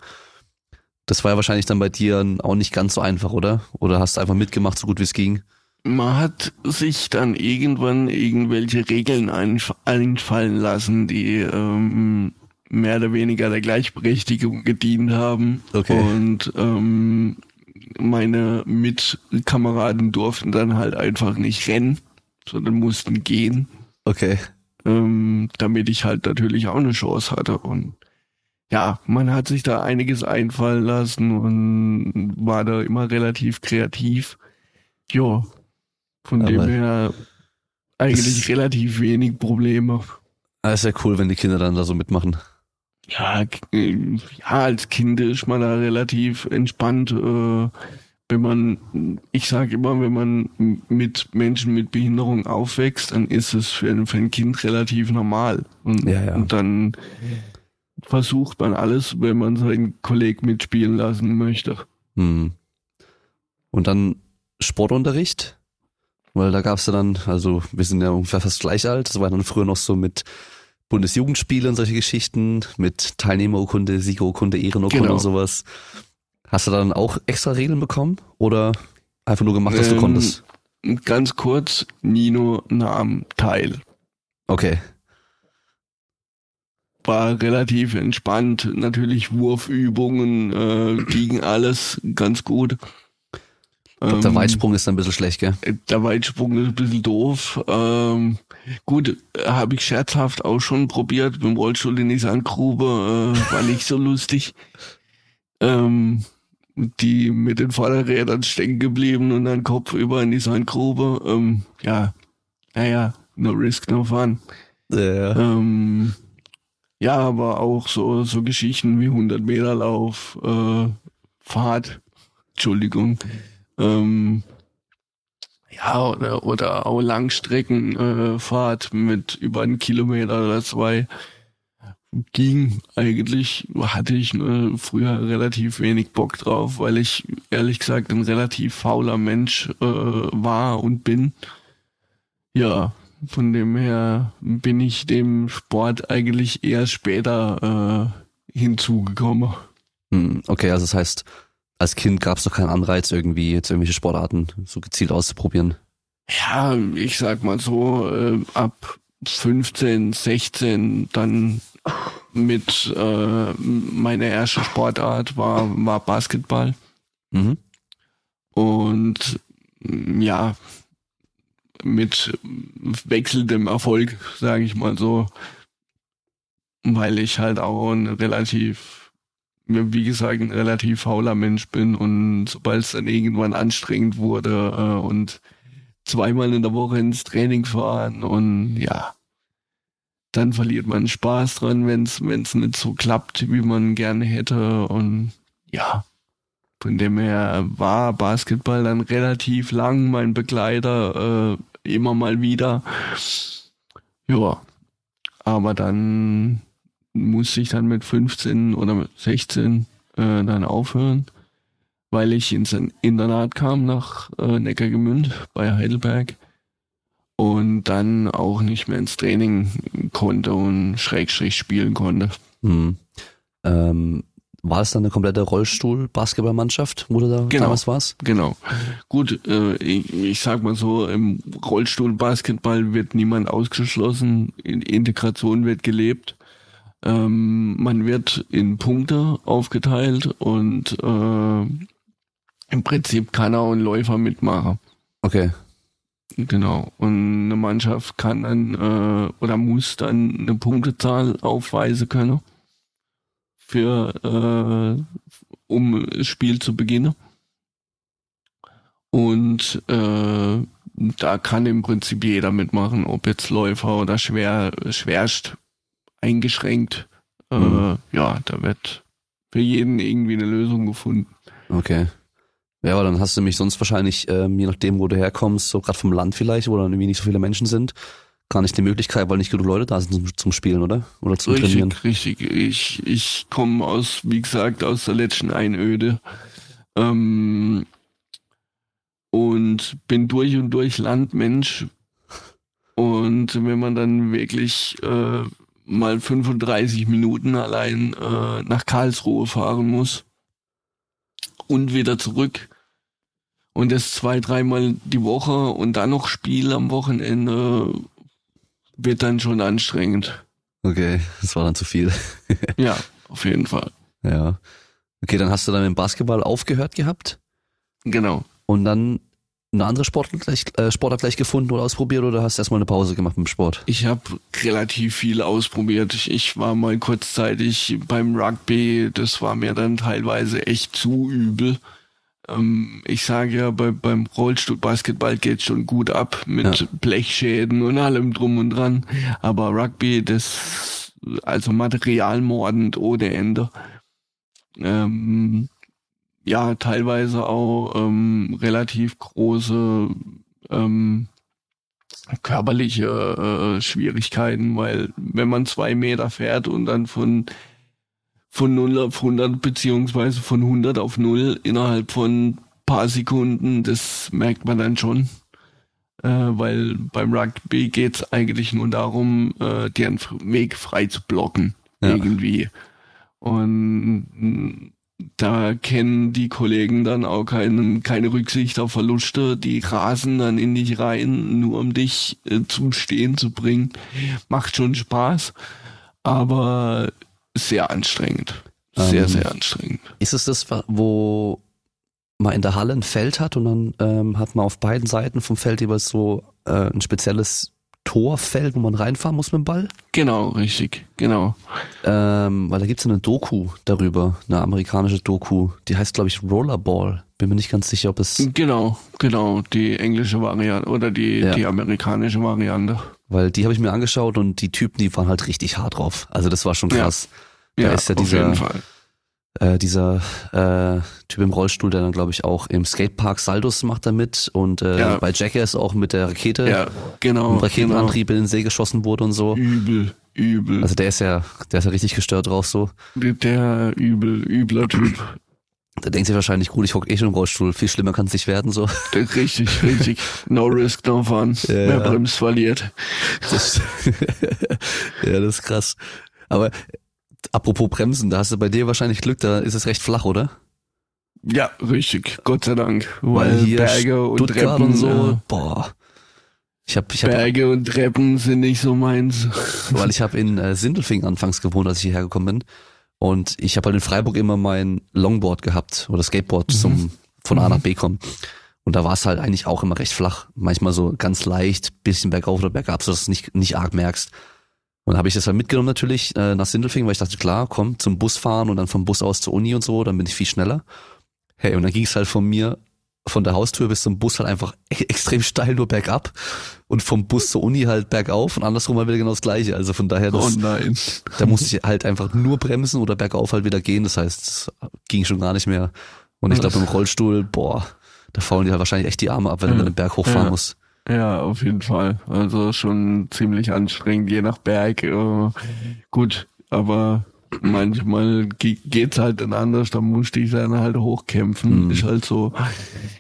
Das war ja wahrscheinlich dann bei dir auch nicht ganz so einfach, oder? Oder hast du einfach mitgemacht, so gut wie es ging? Man hat sich dann irgendwann irgendwelche Regeln einf einfallen lassen, die ähm, mehr oder weniger der Gleichberechtigung gedient haben. Okay. Und ähm, meine Mitkameraden durften dann halt einfach nicht rennen, sondern mussten gehen, Okay. ähm, damit ich halt natürlich auch eine Chance hatte. Und ja, man hat sich da einiges einfallen lassen und war da immer relativ kreativ. Ja, von Aber dem her eigentlich relativ wenig Probleme. Ah, ist ja cool, wenn die Kinder dann da so mitmachen. Ja, äh, ja, als Kind ist man da relativ entspannt. Äh, wenn man, ich sage immer, wenn man mit Menschen mit Behinderung aufwächst, dann ist es für, ein- für ein Kind relativ normal. Und, Ja, ja. und dann versucht man alles, wenn man seinen Kollegen mitspielen lassen möchte. Hm. Und dann Sportunterricht? Weil da gab's ja dann, also wir sind ja ungefähr fast gleich alt, das war dann früher noch so mit Bundesjugendspiele und solche Geschichten, mit Teilnehmerurkunde, Siegerurkunde, Ehrenurkunde Genau. und sowas. Hast du da dann auch extra Regeln bekommen? Oder einfach nur gemacht, was du Ähm, konntest? Ganz kurz, Nino nahm teil. Okay. War relativ entspannt. Natürlich Wurfübungen äh, gegen alles ganz gut. Ich glaub, der Ähm, Weitsprung ist dann ein bisschen schlecht, gell? Der Weitsprung ist ein bisschen doof. Ähm, gut, habe ich scherzhaft auch schon probiert. Mit dem Rollstuhl in die Sandgrube äh, war nicht so lustig. Ähm, die mit den Vorderrädern stecken geblieben und dann Kopf über in die Sandgrube. Ähm, ja, naja, no risk, no fun. Ja. Ähm, ja, aber auch so, so Geschichten wie 100 Meter Lauf, äh, Fahrt, Entschuldigung, ähm, ja, oder, oder auch Langstreckenfahrt äh, mit über einen Kilometer oder zwei ging eigentlich, hatte ich äh, früher relativ wenig Bock drauf, weil ich ehrlich gesagt ein relativ fauler Mensch äh, war und bin. Ja, von dem her bin ich dem Sport eigentlich eher später äh, hinzugekommen. Hm, Okay, also das heißt, als Kind gab's noch keinen Anreiz, irgendwie jetzt irgendwelche Sportarten so gezielt auszuprobieren. Ja, ich sag mal so, äh, ab 15, 16 dann mit äh, meine erste Sportart war, war Basketball. Mhm. Und ja, mit wechselndem Erfolg, sage ich mal so, weil ich halt auch ein relativ, wie gesagt, ein relativ fauler Mensch bin und sobald es dann irgendwann anstrengend wurde äh, und zweimal in der Woche ins Training fahren und ja, dann verliert man Spaß dran, wenn es nicht so klappt, wie man gerne hätte und ja, von dem her war Basketball dann relativ lang mein Begleiter, äh, immer mal wieder. Ja, aber dann musste ich dann mit 15 oder mit 16 äh, dann aufhören, weil ich ins Internat kam nach äh, Neckargemünd bei Heidelberg und dann auch nicht mehr ins Training konnte und Schrägstrich spielen konnte. Hm. Ähm, war es dann eine komplette Rollstuhl-Basketballmannschaft, wo du da Genau. damals warst? Genau. Gut, äh, ich, ich sag mal so, im Rollstuhl-Basketball wird niemand ausgeschlossen, in Integration wird gelebt. Ähm, man wird in Punkte aufgeteilt und äh, im Prinzip kann auch ein Läufer mitmachen. Okay. Genau. Und eine Mannschaft kann dann äh, oder muss dann eine Punktezahl aufweisen können für äh, um das Spiel zu beginnen. Und äh, da kann im Prinzip jeder mitmachen, ob jetzt Läufer oder schwer schwerst eingeschränkt. Äh, Mhm. ja, da wird für jeden irgendwie eine Lösung gefunden. Okay. Ja, aber dann hast du mich sonst wahrscheinlich, ähm, je nachdem, wo du herkommst, so gerade vom Land vielleicht, wo dann irgendwie nicht so viele Menschen sind, gar nicht die Möglichkeit, weil nicht genug Leute da sind zum, zum Spielen, oder? Oder zum Trainieren. Richtig, richtig. Ich, ich komme aus, wie gesagt, aus der letzten Einöde. Ähm, und bin durch und durch Landmensch. Und wenn man dann wirklich äh, mal 35 Minuten allein äh, nach Karlsruhe fahren muss und wieder zurück und das zwei, dreimal die Woche und dann noch Spiel am Wochenende, wird dann schon anstrengend. Okay, das war dann zu viel. Ja, auf jeden Fall. Ja. Okay, dann hast du dann dem Basketball aufgehört gehabt Genau. und dann eine andere Sportart gleich, äh, Sportart gleich gefunden oder ausprobiert oder hast du erstmal eine Pause gemacht mit dem Sport? Ich habe relativ viel ausprobiert. Ich, ich war mal kurzzeitig beim Rugby. Das war mir dann teilweise echt zu übel. Ähm, ich sage ja, bei, beim Rollstuhl-Basketball geht schon gut ab mit Ja. Blechschäden und allem drum und dran. Aber Rugby, das also materialmordend ohne Ende. Ähm, ja, teilweise auch ähm, relativ große ähm, körperliche äh, Schwierigkeiten, weil wenn man zwei Meter fährt und dann von von 0 auf 100 beziehungsweise von 100 auf 0 innerhalb von paar Sekunden, das merkt man dann schon. Äh, weil beim Rugby geht's eigentlich nur darum, äh, deren Weg frei zu blocken. Ja. Irgendwie. Und da kennen die Kollegen dann auch keinen, keine Rücksicht auf Verluste. Die rasen dann in dich rein, nur um dich äh, zum Stehen zu bringen. Macht schon Spaß, aber sehr anstrengend. Sehr, Ähm, sehr anstrengend. Ist es das, wo man in der Halle ein Feld hat und dann ähm, hat man auf beiden Seiten vom Feld jeweils so äh, ein spezielles Torfeld, wo man reinfahren muss mit dem Ball? Genau, richtig, genau. Ähm, weil da gibt's eine Doku darüber, eine amerikanische Doku, die heißt, glaube ich, Rollerball. Bin mir nicht ganz sicher, ob es, Genau, genau, die englische Variante oder die, Ja. die amerikanische Variante. Weil die habe ich mir angeschaut und die Typen, die waren halt richtig hart drauf. Also das war schon Ja. krass. Da ist ja auf dieser, jeden Fall. äh, dieser äh, Typ im Rollstuhl, der dann, glaube ich, auch im Skatepark Saldos macht damit und äh, Ja. bei Jackass auch mit der Rakete, Ja, genau. mit Raketenantrieb in den See geschossen wurde und so. Genau. Übel, übel. Also der ist ja, der ist ja richtig gestört drauf so. der übel, übler Typ. Der denkt sich wahrscheinlich, gut, ich hock eh schon im Rollstuhl, viel schlimmer kann es nicht werden so. Richtig, richtig. No risk, no fun. Ja, Wer ja. bremst, verliert. Das, ja, das ist krass. Aber apropos Bremsen, da hast du bei dir wahrscheinlich Glück, da ist es recht flach, oder? Ja, richtig. Gott sei Dank. Weil Weil hier Berge und Stuttgart Treppen, und so, äh, boah. Ich habe ich hab, Berge und Treppen sind nicht so meins. weil ich habe in äh, Sindelfingen anfangs gewohnt, als ich hierher gekommen bin. Und ich habe halt in Freiburg immer mein Longboard gehabt oder Skateboard zum von A nach B kommen. Und da war es halt eigentlich auch immer recht flach. Manchmal so ganz leicht, bisschen bergauf oder bergab, so dass du es nicht, nicht arg merkst. Und dann habe ich das halt mitgenommen natürlich äh, nach Sindelfingen, weil ich dachte, klar, komm, zum Bus fahren und dann vom Bus aus zur Uni und so, dann bin ich viel schneller. Hey, und dann ging es halt von mir, von der Haustür bis zum Bus halt einfach e- extrem steil nur bergab und vom Bus zur Uni halt bergauf und andersrum halt wieder genau das gleiche. Also von daher, das, oh nein. da musste ich halt einfach nur bremsen oder bergauf halt wieder gehen. Das heißt, es ging schon gar nicht mehr. Und ich glaube im Rollstuhl, boah, da faulen die halt wahrscheinlich echt die Arme ab, wenn du Ja. dann den Berg hochfahren Ja. musst. Ja, auf jeden Fall. Also schon ziemlich anstrengend, je nach Berg. Äh, gut, aber manchmal ge- geht's halt dann anders, da musste ich dann halt hochkämpfen. Mhm. Ist halt so,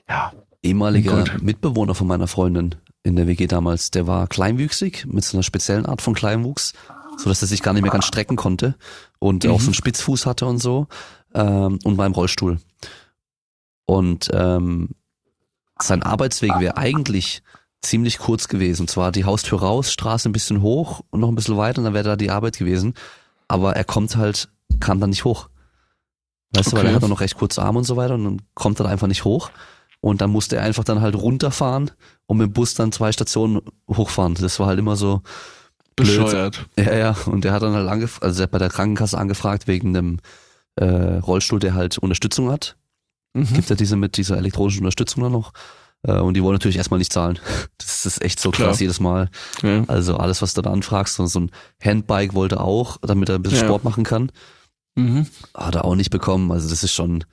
ja, Ehemaliger Oh. Mitbewohner von meiner Freundin in der WG damals, der war kleinwüchsig mit so einer speziellen Art von Kleinwuchs, so dass er sich gar nicht mehr ganz strecken konnte und auch so einen Spitzfuß hatte und so ähm, und war im Rollstuhl. Und ähm, sein Arbeitsweg wäre eigentlich ziemlich kurz gewesen. Und zwar die Haustür raus, Straße ein bisschen hoch und noch ein bisschen weiter und dann wäre da die Arbeit gewesen. Aber er kommt halt, kam dann nicht hoch. Weißt du, weil Okay. er hat noch recht kurze Arme und so weiter und dann kommt er einfach nicht hoch. Und dann musste er einfach dann halt runterfahren und mit dem Bus dann zwei Stationen hochfahren. Das war halt immer so, Blöd. bescheuert. ja, ja. Und der hat dann halt angef also der hat bei der Krankenkasse angefragt wegen einem äh, Rollstuhl, der halt Unterstützung hat. Mhm. Gibt ja diese mit dieser elektronischen Unterstützung dann noch. Äh, und die wollen natürlich erstmal nicht zahlen. Das ist echt so Klar. krass jedes Mal. Ja. Also alles, was du da anfragst, so so ein Handbike wollte auch, damit er ein bisschen Ja. Sport machen kann. Mhm. Hat er auch nicht bekommen. Also das ist schon,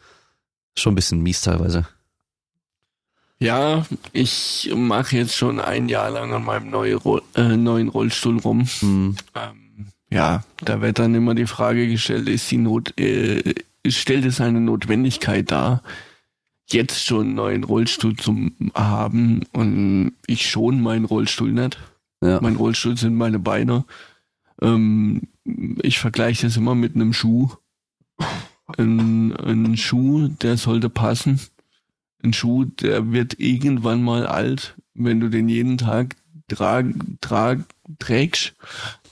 schon ein bisschen mies teilweise. Ja, ich mache jetzt schon ein Jahr lang an meinem neue Roll äh, neuen Rollstuhl rum. Hm, Ähm, ja, da wird dann immer die Frage gestellt, ist die Not, äh, stellt es eine Notwendigkeit dar, jetzt schon einen neuen Rollstuhl zu haben und ich schon meinen Rollstuhl nicht. ja. Mein Rollstuhl sind meine Beine. Ähm, ich vergleiche das immer mit einem Schuh. Ein, ein Schuh, der sollte passen. Ein Schuh, der wird irgendwann mal alt. Wenn du den jeden Tag trag, trag, trägst,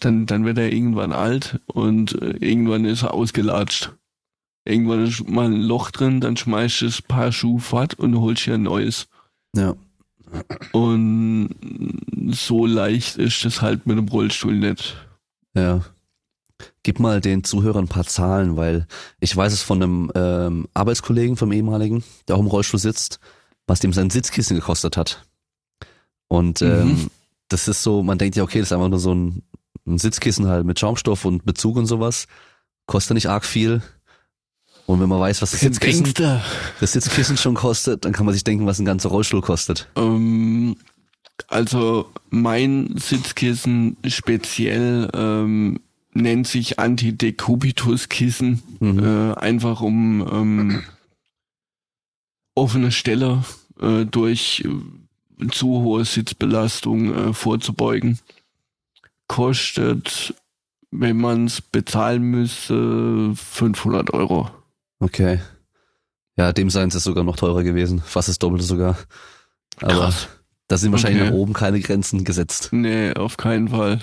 dann, dann wird er irgendwann alt und äh, irgendwann ist er ausgelatscht. Irgendwann ist mal ein Loch drin, dann schmeißt du das Paar Schuh fort und holst dir ein neues. ja. Und so leicht ist es halt mit dem Rollstuhl nicht. Ja. Gib mal den Zuhörern ein paar Zahlen, weil ich weiß es von einem ähm, Arbeitskollegen vom ehemaligen, der auch im Rollstuhl sitzt, was dem sein Sitzkissen gekostet hat. Und ähm, Mhm. das ist so, man denkt ja, okay, das ist einfach nur so ein, ein Sitzkissen halt mit Schaumstoff und Bezug und sowas. Kostet nicht arg viel. Und wenn man weiß, was das Sitzkissen, das Sitzkissen schon kostet, dann kann man sich denken, was ein ganzer Rollstuhl kostet. Ähm, also mein Sitzkissen speziell ähm, nennt sich Antidecubitus-Kissen, Mhm. äh, einfach um ähm, offene Stelle äh, durch äh, zu hohe Sitzbelastung äh, vorzubeugen. Kostet, wenn man es bezahlen müsste, 500 Euro. Okay. Ja, dem seien es sogar noch teurer gewesen. Fast das Doppelte sogar. Aber Krass. da sind wahrscheinlich Okay. nach oben keine Grenzen gesetzt. Nee, auf keinen Fall.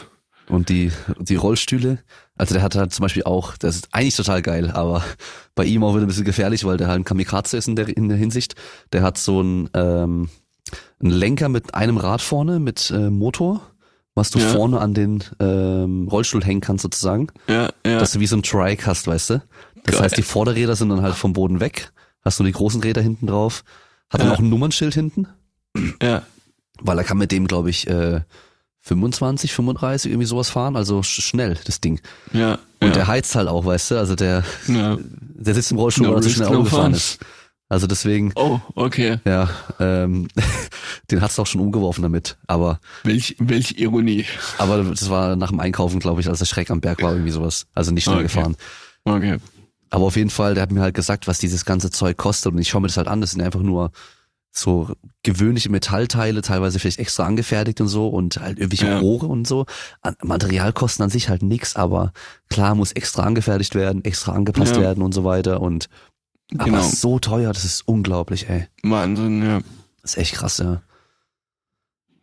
Und die, die Rollstühle, also der hat halt zum Beispiel auch, das ist eigentlich total geil, aber bei ihm auch wieder ein bisschen gefährlich, weil der halt ein Kamikaze ist in der, in der Hinsicht. Der hat so einen, ähm, einen Lenker mit einem Rad vorne, mit äh, Motor, was du Ja. vorne an den ähm, Rollstuhl hängen kannst sozusagen. Ja, ja. Dass du wie so ein Trike hast, weißt du? Das Geil. heißt, die Vorderräder sind dann halt vom Boden weg, hast du die großen Räder hinten drauf, hat dann Ja. auch ein Nummernschild hinten, ja, weil er kann mit dem, glaube ich, äh, 25, 35 irgendwie sowas fahren, also sch schnell das Ding. ja. Und ja. der heizt halt auch, weißt du, also der, ja. der sitzt im Rollstuhl, No weil er zu schnell no Auto gefahren fun. ist. Also deswegen, Oh, okay. ja, ähm, den hat's auch schon umgeworfen damit. Aber, Welch, welch Ironie. aber das war nach dem Einkaufen, glaube ich, als der Schreck am Berg war, irgendwie sowas. Also nicht schnell Okay. gefahren. Okay. Aber auf jeden Fall, der hat mir halt gesagt, was dieses ganze Zeug kostet. Und ich schaue mir das halt an, das sind einfach nur so gewöhnliche Metallteile, teilweise vielleicht extra angefertigt und so und halt irgendwelche Ja. Rohre und so. An- Materialkosten an sich halt nix, aber klar muss extra angefertigt werden, extra angepasst Ja. werden und so weiter. Und aber Genau. so teuer, das ist unglaublich, ey. Wahnsinn, ja. Das ist echt krass, ja.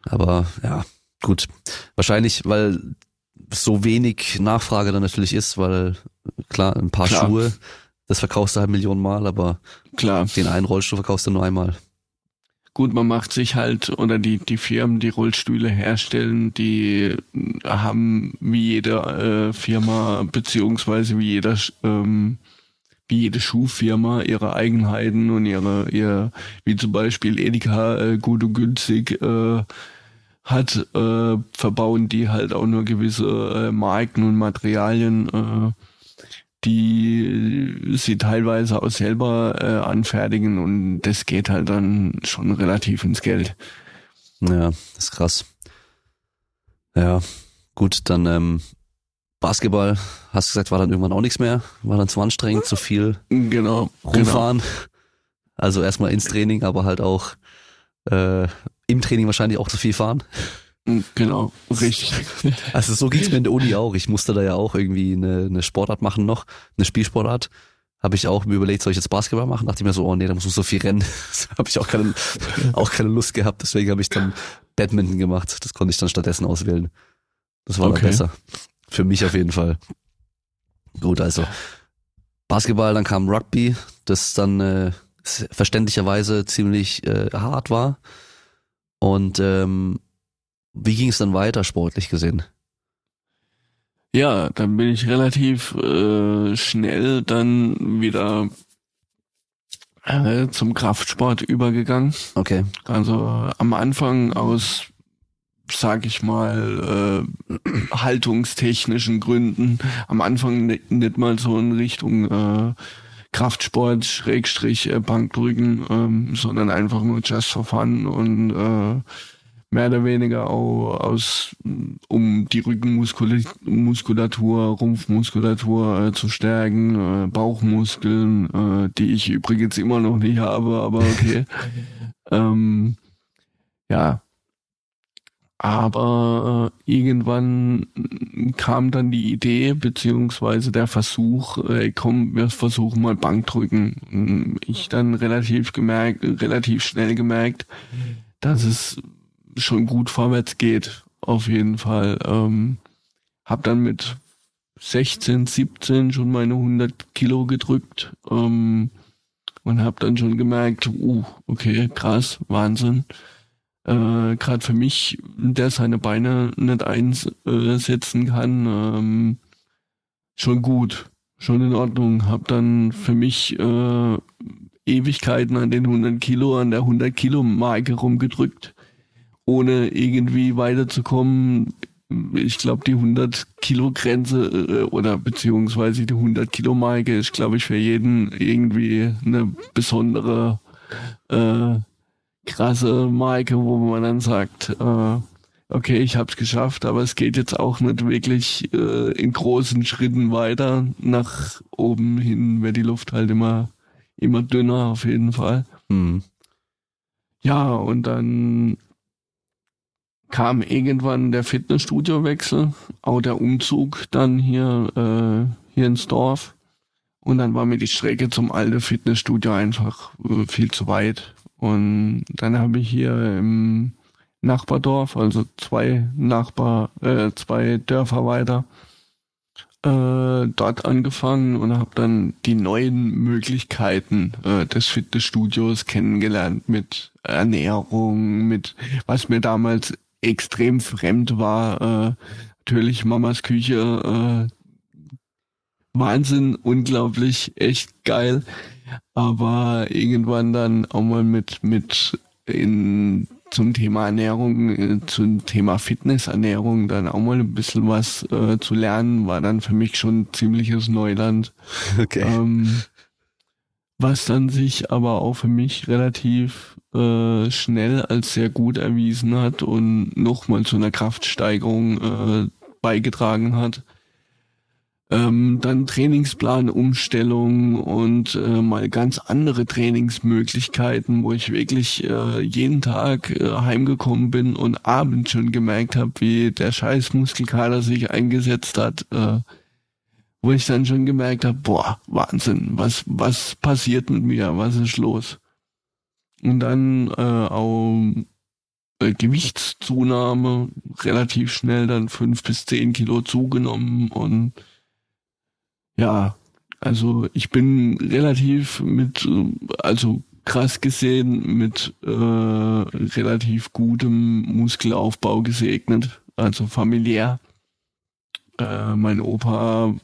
Aber ja, gut. Wahrscheinlich, weil so wenig Nachfrage dann natürlich ist, weil klar, ein paar Klar. Schuhe, das verkaufst du halt Millionen Mal, aber Klar. den einen Rollstuhl verkaufst du nur einmal. Gut, man macht sich halt, oder die, die Firmen, die Rollstühle herstellen, die haben wie jede äh, Firma, beziehungsweise wie jeder, ähm, wie jede Schuhfirma ihre Eigenheiten und ihre, ihr, wie zum Beispiel Edeka, äh, gut und günstig, äh, hat, äh, verbauen die halt auch nur gewisse äh, Marken und Materialien, äh, die sie teilweise auch selber äh, anfertigen und das geht halt dann schon relativ ins Geld. Ja, das ist krass. Ja, gut, dann ähm, Basketball, hast gesagt, war dann irgendwann auch nichts mehr, war dann zu anstrengend, zu viel Genau. Genau. rumfahren. Also erstmal ins Training, aber halt auch äh, im Training wahrscheinlich auch zu viel fahren. Genau. Richtig. Also so ging's mir in der Uni auch. Ich musste da ja auch irgendwie eine, eine Sportart machen noch, eine Spielsportart. Habe ich auch mir überlegt, soll ich jetzt Basketball machen? Dachte ich mir so, oh nee, da muss ich so viel rennen. habe ich auch keine, auch keine Lust gehabt. Deswegen habe ich dann Badminton gemacht. Das konnte ich dann stattdessen auswählen. Das war Okay. dann besser. Für mich auf jeden Fall. Gut, also Basketball, dann kam Rugby, das dann äh, verständlicherweise ziemlich äh, hart war. Und ähm, wie ging es dann weiter sportlich gesehen? Ja, dann bin ich relativ äh, schnell dann wieder äh, zum Kraftsport übergegangen. Okay. Also am Anfang aus, sag ich mal, äh, haltungstechnischen Gründen. Am Anfang ni- nicht mal so in Richtung äh, Kraftsport, Schrägstrich, äh, Bankdrücken, ähm, sondern einfach nur just for fun und äh, mehr oder weniger auch aus, um die Rückenmuskulatur, Rumpfmuskulatur äh, zu stärken, äh, Bauchmuskeln, äh, die ich übrigens immer noch nicht habe, aber okay. ähm, ja. Aber äh, irgendwann kam dann die Idee, beziehungsweise der Versuch, komm, wir versuchen mal Bankdrücken. Ich dann relativ gemerkt, relativ schnell gemerkt, dass es schon gut vorwärts geht, auf jeden Fall. Ähm, hab dann mit 16, 17 schon meine 100 Kilo gedrückt ähm, und hab dann schon gemerkt, uh, okay, krass, Wahnsinn. Äh, Gerade für mich, der seine Beine nicht einsetzen kann, ähm, schon gut, schon in Ordnung. Hab dann für mich äh, Ewigkeiten an den 100 Kilo, an der 100 Kilo Marke rumgedrückt ohne irgendwie weiterzukommen. Ich glaube, die 100 Kilo Grenze äh, oder beziehungsweise die 100 Kilo Marke ist, glaube ich, für jeden irgendwie eine besondere äh, krasse Marke, wo man dann sagt, äh, okay, ich habe es geschafft, aber es geht jetzt auch nicht wirklich äh, in großen Schritten weiter. Nach oben hin wird die Luft halt immer, immer dünner auf jeden Fall. Mhm. Ja, und dann kam irgendwann der Fitnessstudio-Wechsel, auch der Umzug dann hier, äh, hier ins Dorf. Und dann war mir die Strecke zum alten Fitnessstudio einfach äh, viel zu weit. Und dann habe ich hier im Nachbardorf, also zwei Nachbar, äh, zwei Dörfer weiter, äh, dort angefangen und habe dann die neuen Möglichkeiten äh, des Fitnessstudios kennengelernt mit Ernährung, mit was mir damals extrem fremd war. Äh, natürlich Mamas Küche, äh, Wahnsinn, unglaublich, echt geil. Aber irgendwann dann auch mal mit mit in zum Thema Ernährung, äh, zum Thema Fitnessernährung dann auch mal ein bisschen was äh, zu lernen, war dann für mich schon ziemliches Neuland. Okay. Ähm, was dann sich aber auch für mich relativ äh, schnell als sehr gut erwiesen hat und nochmal zu einer Kraftsteigerung äh, beigetragen hat ähm, dann Trainingsplanumstellung und äh, mal ganz andere Trainingsmöglichkeiten, wo ich wirklich äh, jeden Tag äh, heimgekommen bin und abends schon gemerkt habe, wie der scheiß Muskelkater sich eingesetzt hat, äh, wo ich dann schon gemerkt habe, boah, Wahnsinn, was, was passiert mit mir, was ist los? Und dann äh, auch äh, Gewichtszunahme, relativ schnell dann fünf bis zehn Kilo zugenommen und ja, also ich bin relativ mit, also krass gesehen, mit äh, relativ gutem Muskelaufbau gesegnet, also familiär. Äh, mein Opa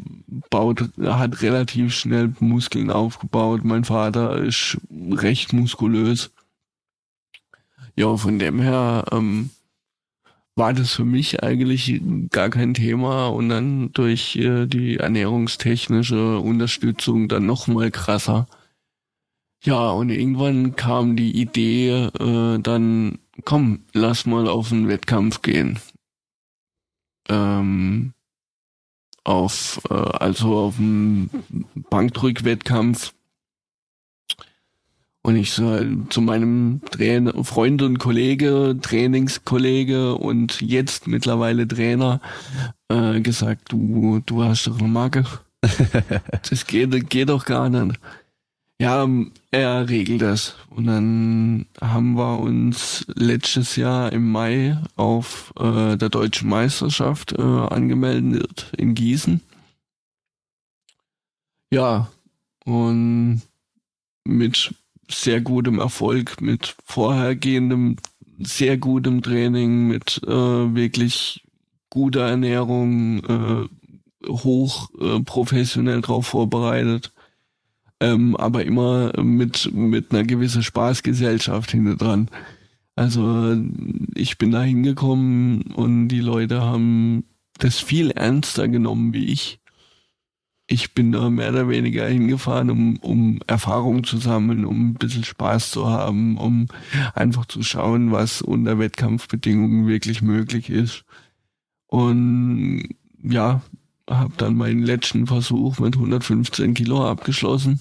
baut, hat relativ schnell Muskeln aufgebaut. Mein Vater ist recht muskulös. Ja, von dem her ähm, war das für mich eigentlich gar kein Thema und dann durch äh, die ernährungstechnische Unterstützung dann noch mal krasser. Ja, und irgendwann kam die Idee, äh, dann komm, lass mal auf einen Wettkampf gehen. Ähm, auf, äh, also auf einen Bankdrückwettkampf und ich so zu meinem Trainer, Freund und Kollege, Trainingskollege und jetzt mittlerweile Trainer äh, gesagt, du, du hast doch eine Marke. das geht, geht doch gar nicht. Ja, er regelt das. Und dann haben wir uns letztes Jahr im Mai auf äh, der deutschen Meisterschaft äh, angemeldet in Gießen. Ja, und mit sehr gutem Erfolg, mit vorhergehendem, sehr gutem Training, mit äh, wirklich guter Ernährung, äh, hoch äh, professionell drauf vorbereitet. Ähm, aber immer mit, mit einer gewissen Spaßgesellschaft hinter dran. Also ich bin da hingekommen und die Leute haben das viel ernster genommen wie ich ich bin da mehr oder weniger hingefahren, um, um Erfahrung zu sammeln, um ein bisschen Spaß zu haben, um einfach zu schauen, was unter Wettkampfbedingungen wirklich möglich ist. Und ja, habe dann meinen letzten Versuch mit 115 Kilo abgeschlossen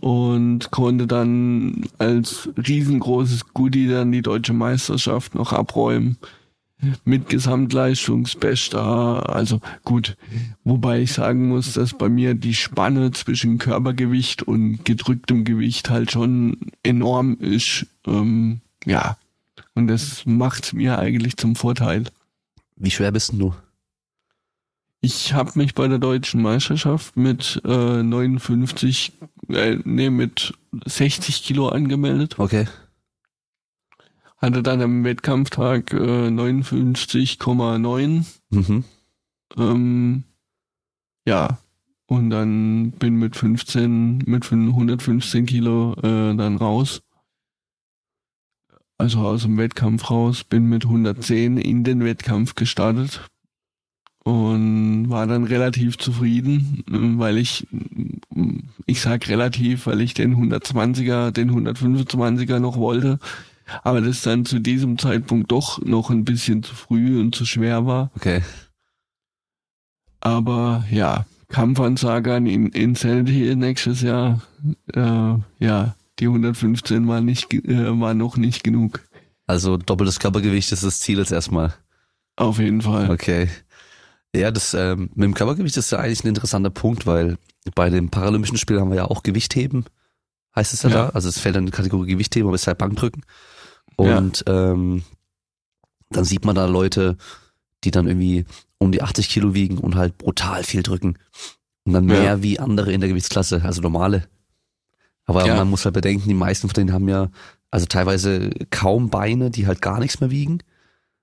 und konnte dann als riesengroßes Goodie dann die deutsche Meisterschaft noch abräumen mit Gesamtleistungsbester. Also gut, wobei ich sagen muss, dass bei mir die Spanne zwischen Körpergewicht und gedrücktem Gewicht halt schon enorm ist. Ähm, ja, und das macht mir eigentlich zum Vorteil. Wie schwer bist du? Ich habe mich bei der deutschen Meisterschaft mit äh, 59, äh, nee, mit 60 Kilo angemeldet. Okay hatte dann am Wettkampftag äh, 59,9. Mhm. Ähm, ja, und dann bin mit 15, mit 115 Kilo äh, dann raus. Also aus dem Wettkampf raus, bin mit 110 in den Wettkampf gestartet und war dann relativ zufrieden, weil ich, ich sag relativ, weil ich den 120er, den 125er noch wollte aber das dann zu diesem Zeitpunkt doch noch ein bisschen zu früh und zu schwer war. Okay. Aber ja, Kampfansage an in Insanity nächstes Jahr. Äh, ja, die 115 war nicht, äh, war noch nicht genug. Also doppeltes Körpergewicht ist das Ziel jetzt erstmal. Auf jeden Fall. Okay. Ja, das ähm, mit dem Körpergewicht ist ja eigentlich ein interessanter Punkt, weil bei den Paralympischen Spielen haben wir ja auch Gewichtheben, heißt es ja, Ja. da. Also es fällt in die Kategorie Gewichtheben, aber es ist halt Bankdrücken. Und ähm, dann sieht man da Leute, die dann irgendwie um die 80 Kilo wiegen und halt brutal viel drücken. Und dann Ja. mehr wie andere in der Gewichtsklasse, also normale. Aber Ja. man muss halt bedenken, die meisten von denen haben ja also teilweise kaum Beine, die halt gar nichts mehr wiegen.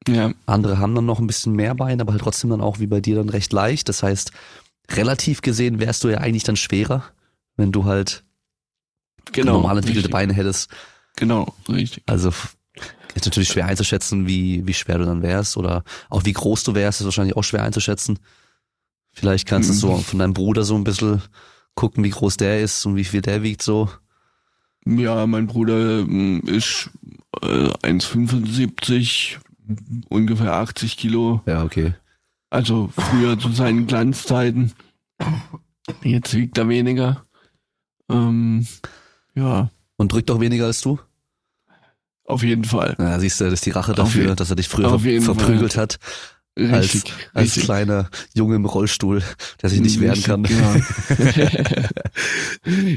Ja, Andere haben dann noch ein bisschen mehr Beine, aber halt trotzdem dann auch wie bei dir dann recht leicht. Das heißt, relativ gesehen wärst du ja eigentlich dann schwerer, wenn du halt genau. normal entwickelte richtig. Beine hättest. Genau, richtig. Also ist natürlich schwer einzuschätzen, wie, wie schwer du dann wärst oder auch wie groß du wärst, ist wahrscheinlich auch schwer einzuschätzen. Vielleicht kannst du so Mhm. von deinem Bruder so ein bisschen gucken, wie groß der ist und wie viel der wiegt so. Ja, mein Bruder ähm, ist äh, 1,75, ungefähr 80 Kilo. Ja, okay. Also früher zu seinen Glanzzeiten. Jetzt wiegt er weniger. Ähm, ja, Und drückt auch weniger als du? auf jeden Fall. Na, siehst du, das ist die Rache dafür, dass er dich früher ver verprügelt hat. Als, Richtig, als richtig. kleiner Junge im Rollstuhl, der sich nicht wehren kann. Genau.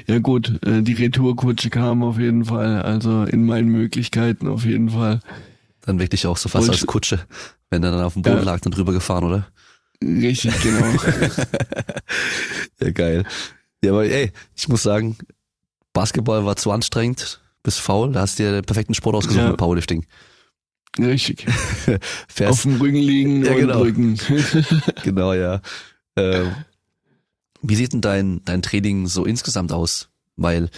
ja gut, äh, die Retourkutsche kam auf jeden Fall, also in meinen Möglichkeiten auf jeden Fall. Dann wirklich auch so fast Und- als Kutsche, wenn er dann auf dem Boden Ja. lag, dann drüber gefahren, oder? Richtig, genau. Ja, geil. Ja, aber ey, ich muss sagen, Basketball war zu anstrengend, bist faul, da hast du dir den perfekten Sport ausgesucht Ja. mit Powerlifting. Richtig. Auf dem Rücken liegen Ja, genau. drücken. genau, ja. Ähm, wie sieht denn dein, dein Training so insgesamt aus? Weil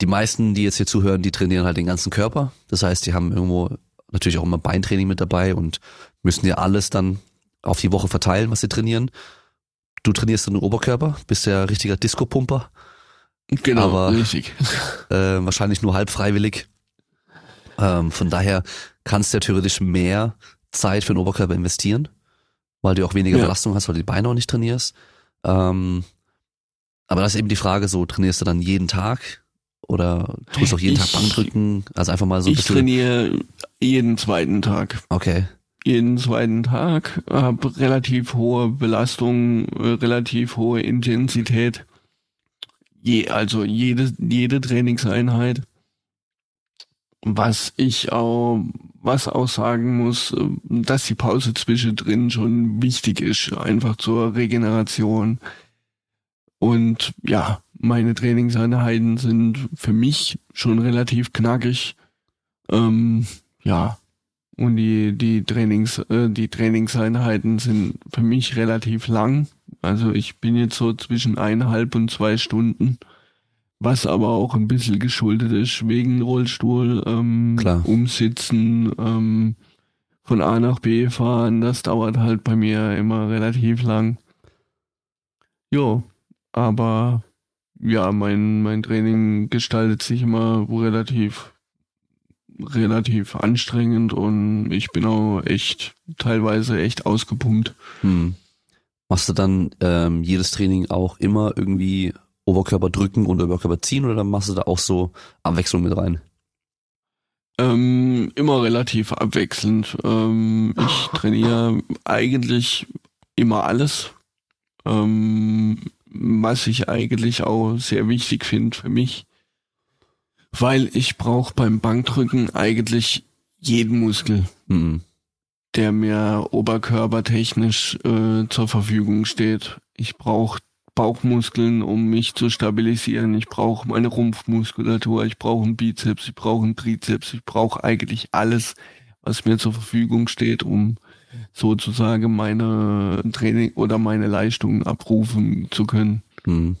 die meisten, die jetzt hier zuhören, die trainieren halt den ganzen Körper. Das heißt, die haben irgendwo natürlich auch immer Beintraining mit dabei und müssen ja alles dann auf die Woche verteilen, was sie trainieren. Du trainierst dann den Oberkörper, bist ja richtiger Disco-Pumper, genau, Aber- richtig. äh, wahrscheinlich nur halb freiwillig. Ähm, von daher kannst du ja theoretisch mehr Zeit für den Oberkörper investieren, weil du auch weniger Ja. Belastung hast, weil du die Beine auch nicht trainierst. Ähm, aber das ist eben die Frage, so trainierst du dann jeden Tag oder tust auch jeden Ich- Tag Bankdrücken? Also einfach mal so ein Ich bisschen. trainiere jeden zweiten Tag. Okay. Jeden zweiten Tag, habe relativ hohe Belastung, äh, relativ hohe Intensität. Je, also jede, jede Trainingseinheit. Was ich auch, was auch sagen muss, äh, dass die Pause zwischendrin schon wichtig ist, einfach zur Regeneration. Und ja, meine Trainingseinheiten sind für mich schon relativ knackig. Ähm, ja, und die, die Trainings, äh, die Trainingseinheiten sind für mich relativ lang. Also ich bin jetzt so zwischen eineinhalb und zwei Stunden, was aber auch ein bisschen geschuldet ist wegen Rollstuhl, ähm, Klar. umsitzen, ähm, von A nach B fahren. Das dauert halt bei mir immer relativ lang. Jo, aber ja, mein, mein Training gestaltet sich immer relativ relativ anstrengend und ich bin auch echt teilweise echt ausgepumpt. Hm. Machst du dann ähm, jedes Training auch immer irgendwie Oberkörper drücken und Oberkörper ziehen oder machst du da auch so Abwechslung mit rein? Ähm, immer relativ abwechselnd. Ähm, ich trainiere eigentlich immer alles, ähm, was ich eigentlich auch sehr wichtig finde für mich, weil ich brauche beim Bankdrücken eigentlich jeden Muskel. Hm. der mir oberkörpertechnisch äh, zur Verfügung steht. Ich brauche Bauchmuskeln, um mich zu stabilisieren. Ich brauche meine Rumpfmuskulatur. Ich brauche einen Bizeps. Ich brauche einen Trizeps. Ich brauche eigentlich alles, was mir zur Verfügung steht, um sozusagen meine Training oder meine Leistungen abrufen zu können. Hm.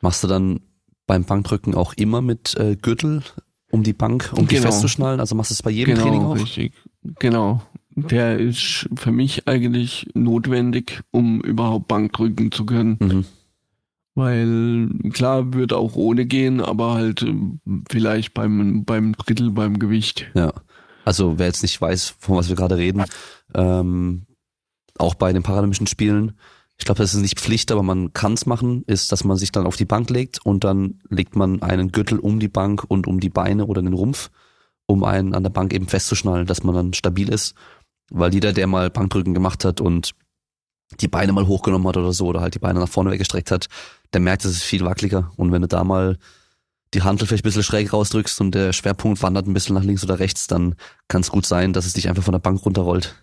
Machst du dann beim Bankdrücken auch immer mit äh, Gürtel um die Bank, um die Genau. festzuschnallen? Also machst du es bei jedem Training genau, auch? richtig. Genau. Der ist für mich eigentlich notwendig, um überhaupt Bankdrücken zu können. Mhm. Weil klar wird auch ohne gehen, aber halt äh, vielleicht beim, beim Drittel beim Gewicht. Ja. Also wer jetzt nicht weiß, von was wir gerade reden, ähm, auch bei den Paralympischen Spielen, ich glaube, das ist nicht Pflicht, aber man kann es machen, ist, dass man sich dann auf die Bank legt und dann legt man einen Gürtel um die Bank und um die Beine oder den Rumpf, um einen an der Bank eben festzuschnallen, dass man dann stabil ist. Weil jeder, der mal Bankdrücken gemacht hat und die Beine mal hochgenommen hat oder so oder halt die Beine nach vorne weggestreckt hat, der merkt, es ist viel wackeliger. Und wenn du da mal die Handel vielleicht ein bisschen schräg rausdrückst und der Schwerpunkt wandert ein bisschen nach links oder rechts, dann kann es gut sein, dass es dich einfach von der Bank runterrollt.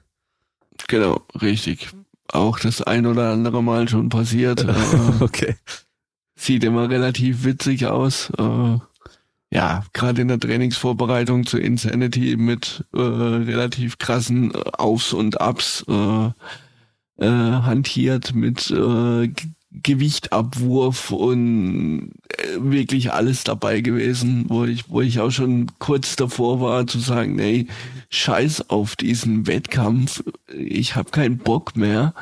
Genau, richtig. Auch das ein oder andere Mal schon passiert. Äh, okay. Sieht immer relativ witzig aus. Äh, ja, gerade in der Trainingsvorbereitung zu Insanity mit äh, relativ krassen Aufs und Abs hantiert mit Gewichtabwurf und äh, wirklich alles dabei gewesen, wo ich, wo ich auch schon kurz davor war zu sagen, nee, scheiß auf diesen Wettkampf, ich habe keinen Bock mehr.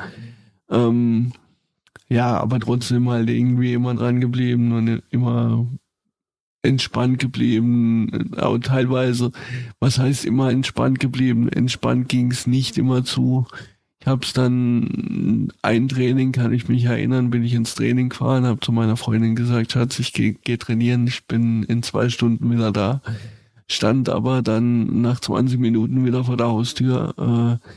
Ähm, ja, aber trotzdem halt irgendwie immer dran geblieben und immer entspannt geblieben, auch teilweise, was heißt immer entspannt geblieben? Entspannt ging's nicht immer zu. Ich habe es dann ein Training, kann ich mich erinnern, bin ich ins Training gefahren, habe zu meiner Freundin gesagt, Schatz, ich gehe geh trainieren, ich bin in zwei Stunden wieder da. Stand aber dann nach 20 Minuten wieder vor der Haustür, äh,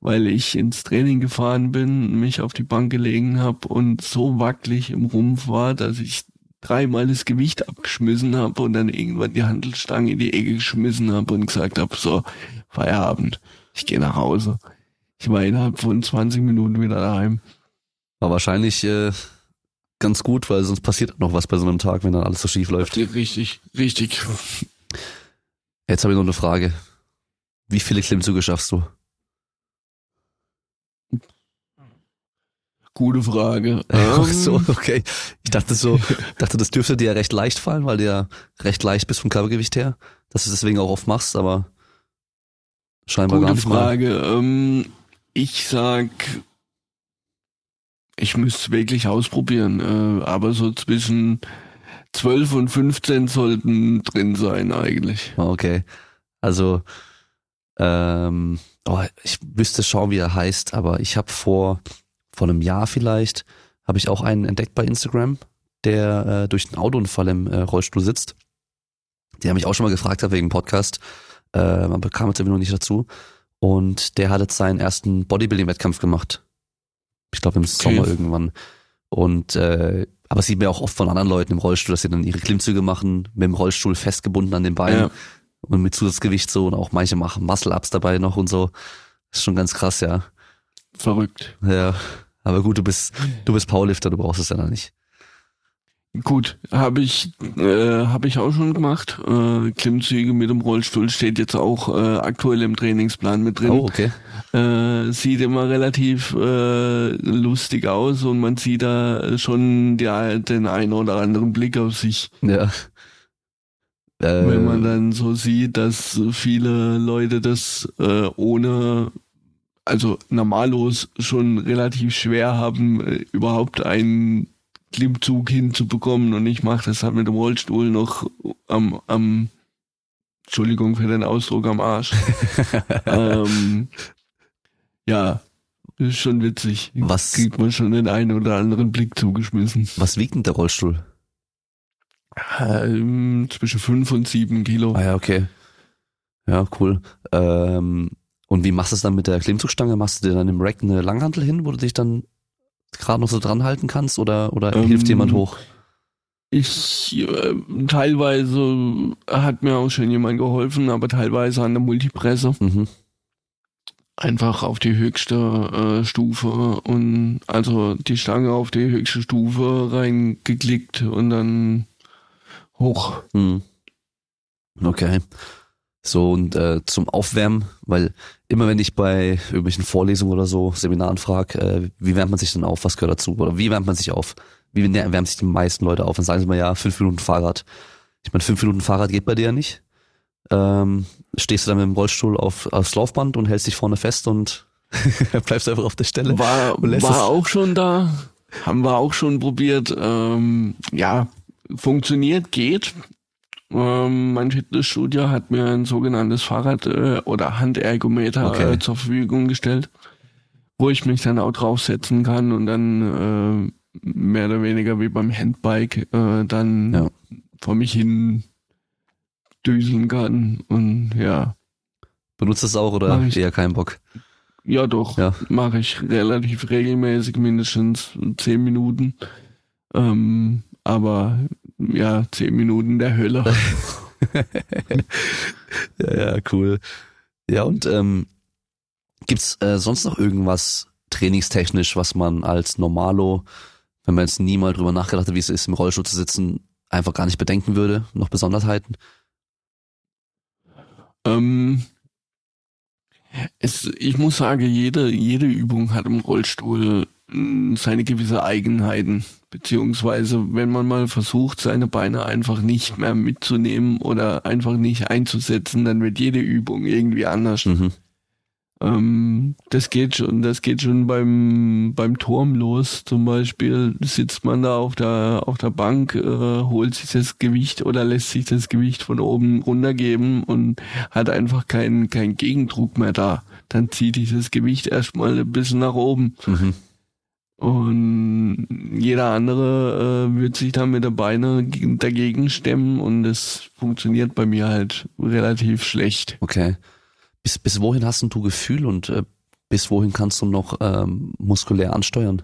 weil ich ins Training gefahren bin, mich auf die Bank gelegen habe und so wackelig im Rumpf war, dass ich dreimal das Gewicht abgeschmissen habe und dann irgendwann die Handelstange in die Ecke geschmissen habe und gesagt habe, so, Feierabend, ich gehe nach Hause. Ich war innerhalb von 20 Minuten wieder daheim. War wahrscheinlich äh, ganz gut, weil sonst passiert noch was bei so einem Tag, wenn dann alles so schief läuft. Richtig, richtig. Jetzt habe ich noch eine Frage. Wie viele Klimmzüge schaffst du? Gute Frage. Ach Ähm, so, okay. Ich dachte so, dachte, das dürfte dir ja recht leicht fallen, weil du ja recht leicht bist vom Körpergewicht her, dass du es deswegen auch oft machst, aber scheinbar gar Gute nicht mal. Frage. Ähm, ich sag, ich müsste es wirklich ausprobieren, äh, aber so zwischen 12 und 15 sollten drin sein eigentlich. Okay. Also, ähm, oh, ich wüsste schauen, wie er heißt, aber ich habe vor, vor einem Jahr vielleicht, habe ich auch einen entdeckt bei Instagram, der äh, durch einen Autounfall im äh, Rollstuhl sitzt. Der mich auch schon mal gefragt hat wegen Podcast. Äh, man bekam jetzt irgendwie noch nicht dazu. Und der hat jetzt seinen ersten Bodybuilding-Wettkampf gemacht. Ich glaube im Sommer irgendwann. Und äh, aber sieht man auch oft von anderen Leuten im Rollstuhl, dass sie dann ihre Klimmzüge machen, mit dem Rollstuhl festgebunden an den Beinen Ja. und mit Zusatzgewicht so und auch manche machen Muscle-Ups dabei noch und so. Das ist schon ganz krass, ja. Verrückt. Ja. Aber gut, du bist, du bist Powerlifter, du brauchst es ja noch nicht. Gut, habe ich äh, habe ich auch schon gemacht. Äh, Klimmzüge mit dem Rollstuhl steht jetzt auch äh, aktuell im Trainingsplan mit drin. Oh, okay. Äh, sieht immer relativ äh, lustig aus und man sieht da schon die, den einen oder anderen Blick auf sich, Ja. Äh, wenn man dann so sieht, dass viele Leute das äh, ohne, also normallos schon relativ schwer haben, äh, überhaupt einen Klimmzug hinzubekommen und ich mache das halt mit dem Rollstuhl noch am, am Entschuldigung für den Ausdruck am Arsch. ähm, ja, ist schon witzig. Was- kriegt man schon den einen oder anderen Blick zugeschmissen? was wiegt denn der Rollstuhl? Ähm, zwischen fünf und sieben Kilo. Ah ja, okay. Ja, cool. Ähm, und wie machst du es dann mit der Klimmzugstange? Machst du dir dann im Rack eine Langhantel hin, wo du dich dann gerade noch so dran halten kannst oder, oder Ähm, hilft jemand hoch? Ich äh, teilweise hat mir auch schon jemand geholfen, aber teilweise an der Multipresse Mhm. einfach auf die höchste äh, Stufe und also die Stange auf die höchste Stufe reingeklickt und dann hoch. Hm. Okay. So und äh, zum Aufwärmen, weil immer wenn ich bei irgendwelchen Vorlesungen oder so, Seminaren frage, äh, wie wärmt man sich denn auf, was gehört dazu? Oder wie wärmt man sich auf? Wie wär- wärmen sich die meisten Leute auf? Dann sagen sie mal, ja, fünf Minuten Fahrrad. Ich meine, fünf Minuten Fahrrad geht bei dir ja nicht. Ähm, stehst du dann mit dem Rollstuhl auf, aufs Laufband und hältst dich vorne fest und bleibst einfach auf der Stelle. War, war auch schon da. Haben wir auch schon probiert. Ähm, ja, funktioniert, geht. Ähm, mein Fitnessstudio hat mir ein sogenanntes Fahrrad äh, oder Handergometer Okay. äh, zur Verfügung gestellt, wo ich mich dann auch draufsetzen kann und dann äh, mehr oder weniger wie beim Handbike äh, dann Ja. vor mich hin düseln kann und ja, Benutzt es auch oder ich. eher keinen Bock? ja doch, Ja. mache ich relativ regelmäßig, mindestens zehn Minuten. Ähm, aber ja, zehn Minuten der Hölle. Ja, ja, cool. Ja, und ähm, gibt's äh, sonst noch irgendwas trainingstechnisch, was man als Normalo, wenn man jetzt nie mal drüber nachgedacht hat, wie es ist, im Rollstuhl zu sitzen, einfach gar nicht bedenken würde? Noch Besonderheiten? Ähm, es, ich muss sagen, jede, jede Übung hat im Rollstuhl seine gewisse Eigenheiten. Beziehungsweise, wenn man mal versucht, seine Beine einfach nicht mehr mitzunehmen oder einfach nicht einzusetzen, dann wird jede Übung irgendwie anders. Mhm. Ähm, das geht schon, das geht schon beim, beim Turm los. Zum Beispiel sitzt man da auf der, auf der Bank, äh, holt sich das Gewicht oder lässt sich das Gewicht von oben runtergeben und hat einfach keinen, keinen Gegendruck mehr da. Dann zieht dieses Gewicht erstmal ein bisschen nach oben. Mhm. Und jeder andere äh, wird sich dann mit der Beine dagegen stemmen und das funktioniert bei mir halt relativ schlecht. Okay. Bis, bis wohin hast du Gefühl und äh, bis wohin kannst du noch ähm, muskulär ansteuern?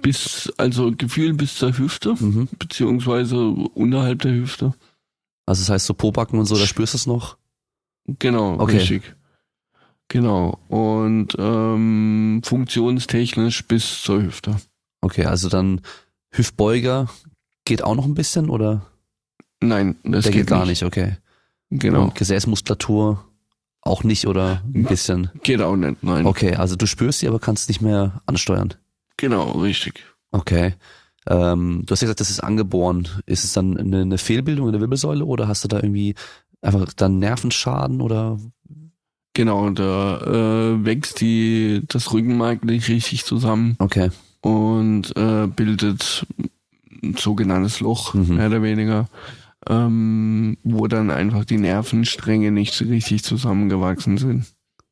Bis, also Gefühl bis zur Hüfte. Mhm. beziehungsweise unterhalb der Hüfte. Also das heißt so Pobacken und so, da spürst du es noch? Genau, Okay. richtig. Genau. Und ähm, funktionstechnisch bis zur Hüfte. Okay, also dann Hüftbeuger geht auch noch ein bisschen oder Nein, das der geht, geht gar nicht, okay. Genau. Und Gesäßmuskulatur auch nicht oder ein bisschen? Geht auch nicht, nein. Okay, also du spürst sie, aber kannst nicht mehr ansteuern. Genau, richtig. Okay. Ähm, du hast ja gesagt, das ist angeboren. Ist es dann eine, eine Fehlbildung in der Wirbelsäule oder hast du da irgendwie einfach dann Nervenschaden oder? Genau, da äh, wächst die das Rückenmark nicht richtig zusammen Okay. und äh, bildet ein sogenanntes Loch, Mhm. mehr oder weniger, ähm, wo dann einfach die Nervenstränge nicht so richtig zusammengewachsen sind.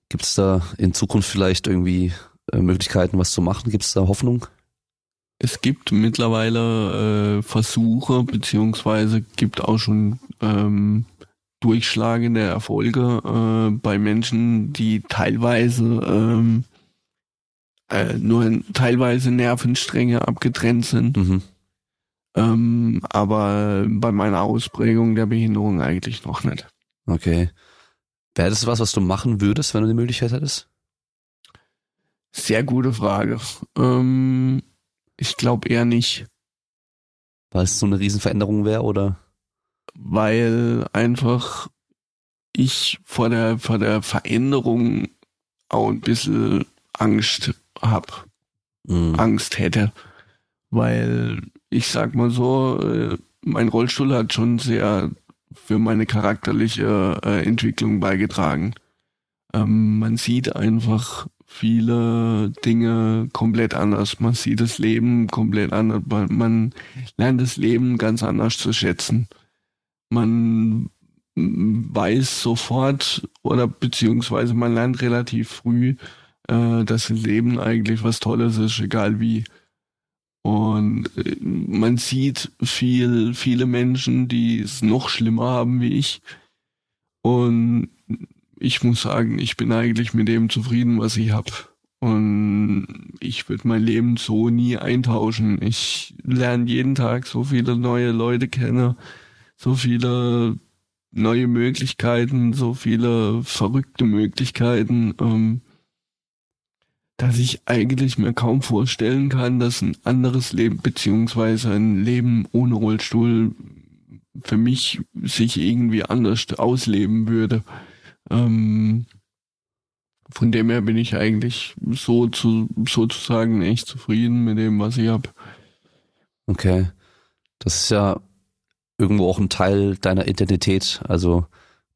Gibt es da in Zukunft vielleicht irgendwie äh, Möglichkeiten, was zu machen? Gibt es da Hoffnung? Es gibt mittlerweile äh, Versuche, beziehungsweise gibt auch schon ähm, durchschlagende Erfolge äh, bei Menschen, die teilweise ähm, äh, nur teilweise Nervenstränge abgetrennt sind, Mhm. ähm, aber bei meiner Ausprägung der Behinderung eigentlich noch nicht. Okay. Wäre das was, was du machen würdest, wenn du die Möglichkeit hättest? Sehr gute Frage. Ähm, ich glaube eher nicht. Weil es so eine Riesenveränderung wäre oder? Weil einfach ich vor der vor der Veränderung auch ein bisschen Angst hab, Mhm. Angst hätte, weil ich sag mal so, äh, mein Rollstuhl hat schon sehr für meine charakterliche äh, Entwicklung beigetragen. Ähm, man sieht einfach viele Dinge komplett anders. Man sieht das Leben komplett anders. Man lernt das Leben ganz anders zu schätzen. Man mm, weiß sofort oder beziehungsweise man lernt relativ früh, äh, dass das Leben eigentlich was Tolles ist, egal wie. Und äh, man sieht viel, viele Menschen, die es noch schlimmer haben wie ich. Und ich muss sagen, ich bin eigentlich mit dem zufrieden, was ich habe. Und ich würde mein Leben so nie eintauschen. Ich lerne jeden Tag so viele neue Leute kennen, so viele neue Möglichkeiten, so viele verrückte Möglichkeiten, ähm, dass ich eigentlich mir kaum vorstellen kann, dass ein anderes Leben beziehungsweise ein Leben ohne Rollstuhl für mich sich irgendwie anders ausleben würde. Ähm, von dem her bin ich eigentlich so zu, sozusagen echt zufrieden mit dem, was ich habe. Okay. Das ist ja irgendwo auch ein Teil deiner Identität. Also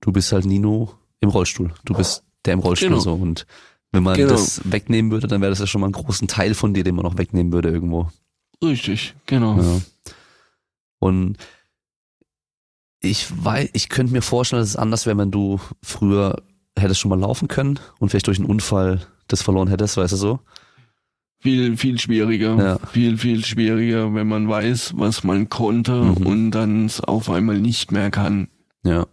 du bist halt Nino im Rollstuhl. Du bist der im Rollstuhl Genau. so. Und Wenn man Genau. das wegnehmen würde, dann wäre das ja schon mal einen großen Teil von dir, den man noch wegnehmen würde irgendwo. Richtig, genau. Ja. Und ich weiß, ich könnte mir vorstellen, dass es anders wäre, wenn du früher hättest schon mal laufen können und vielleicht durch einen Unfall das verloren hättest, weißt du so? Viel, viel schwieriger. Ja. Viel, viel schwieriger, wenn man weiß, was man konnte Mhm. und dann es auf einmal nicht mehr kann. Ja.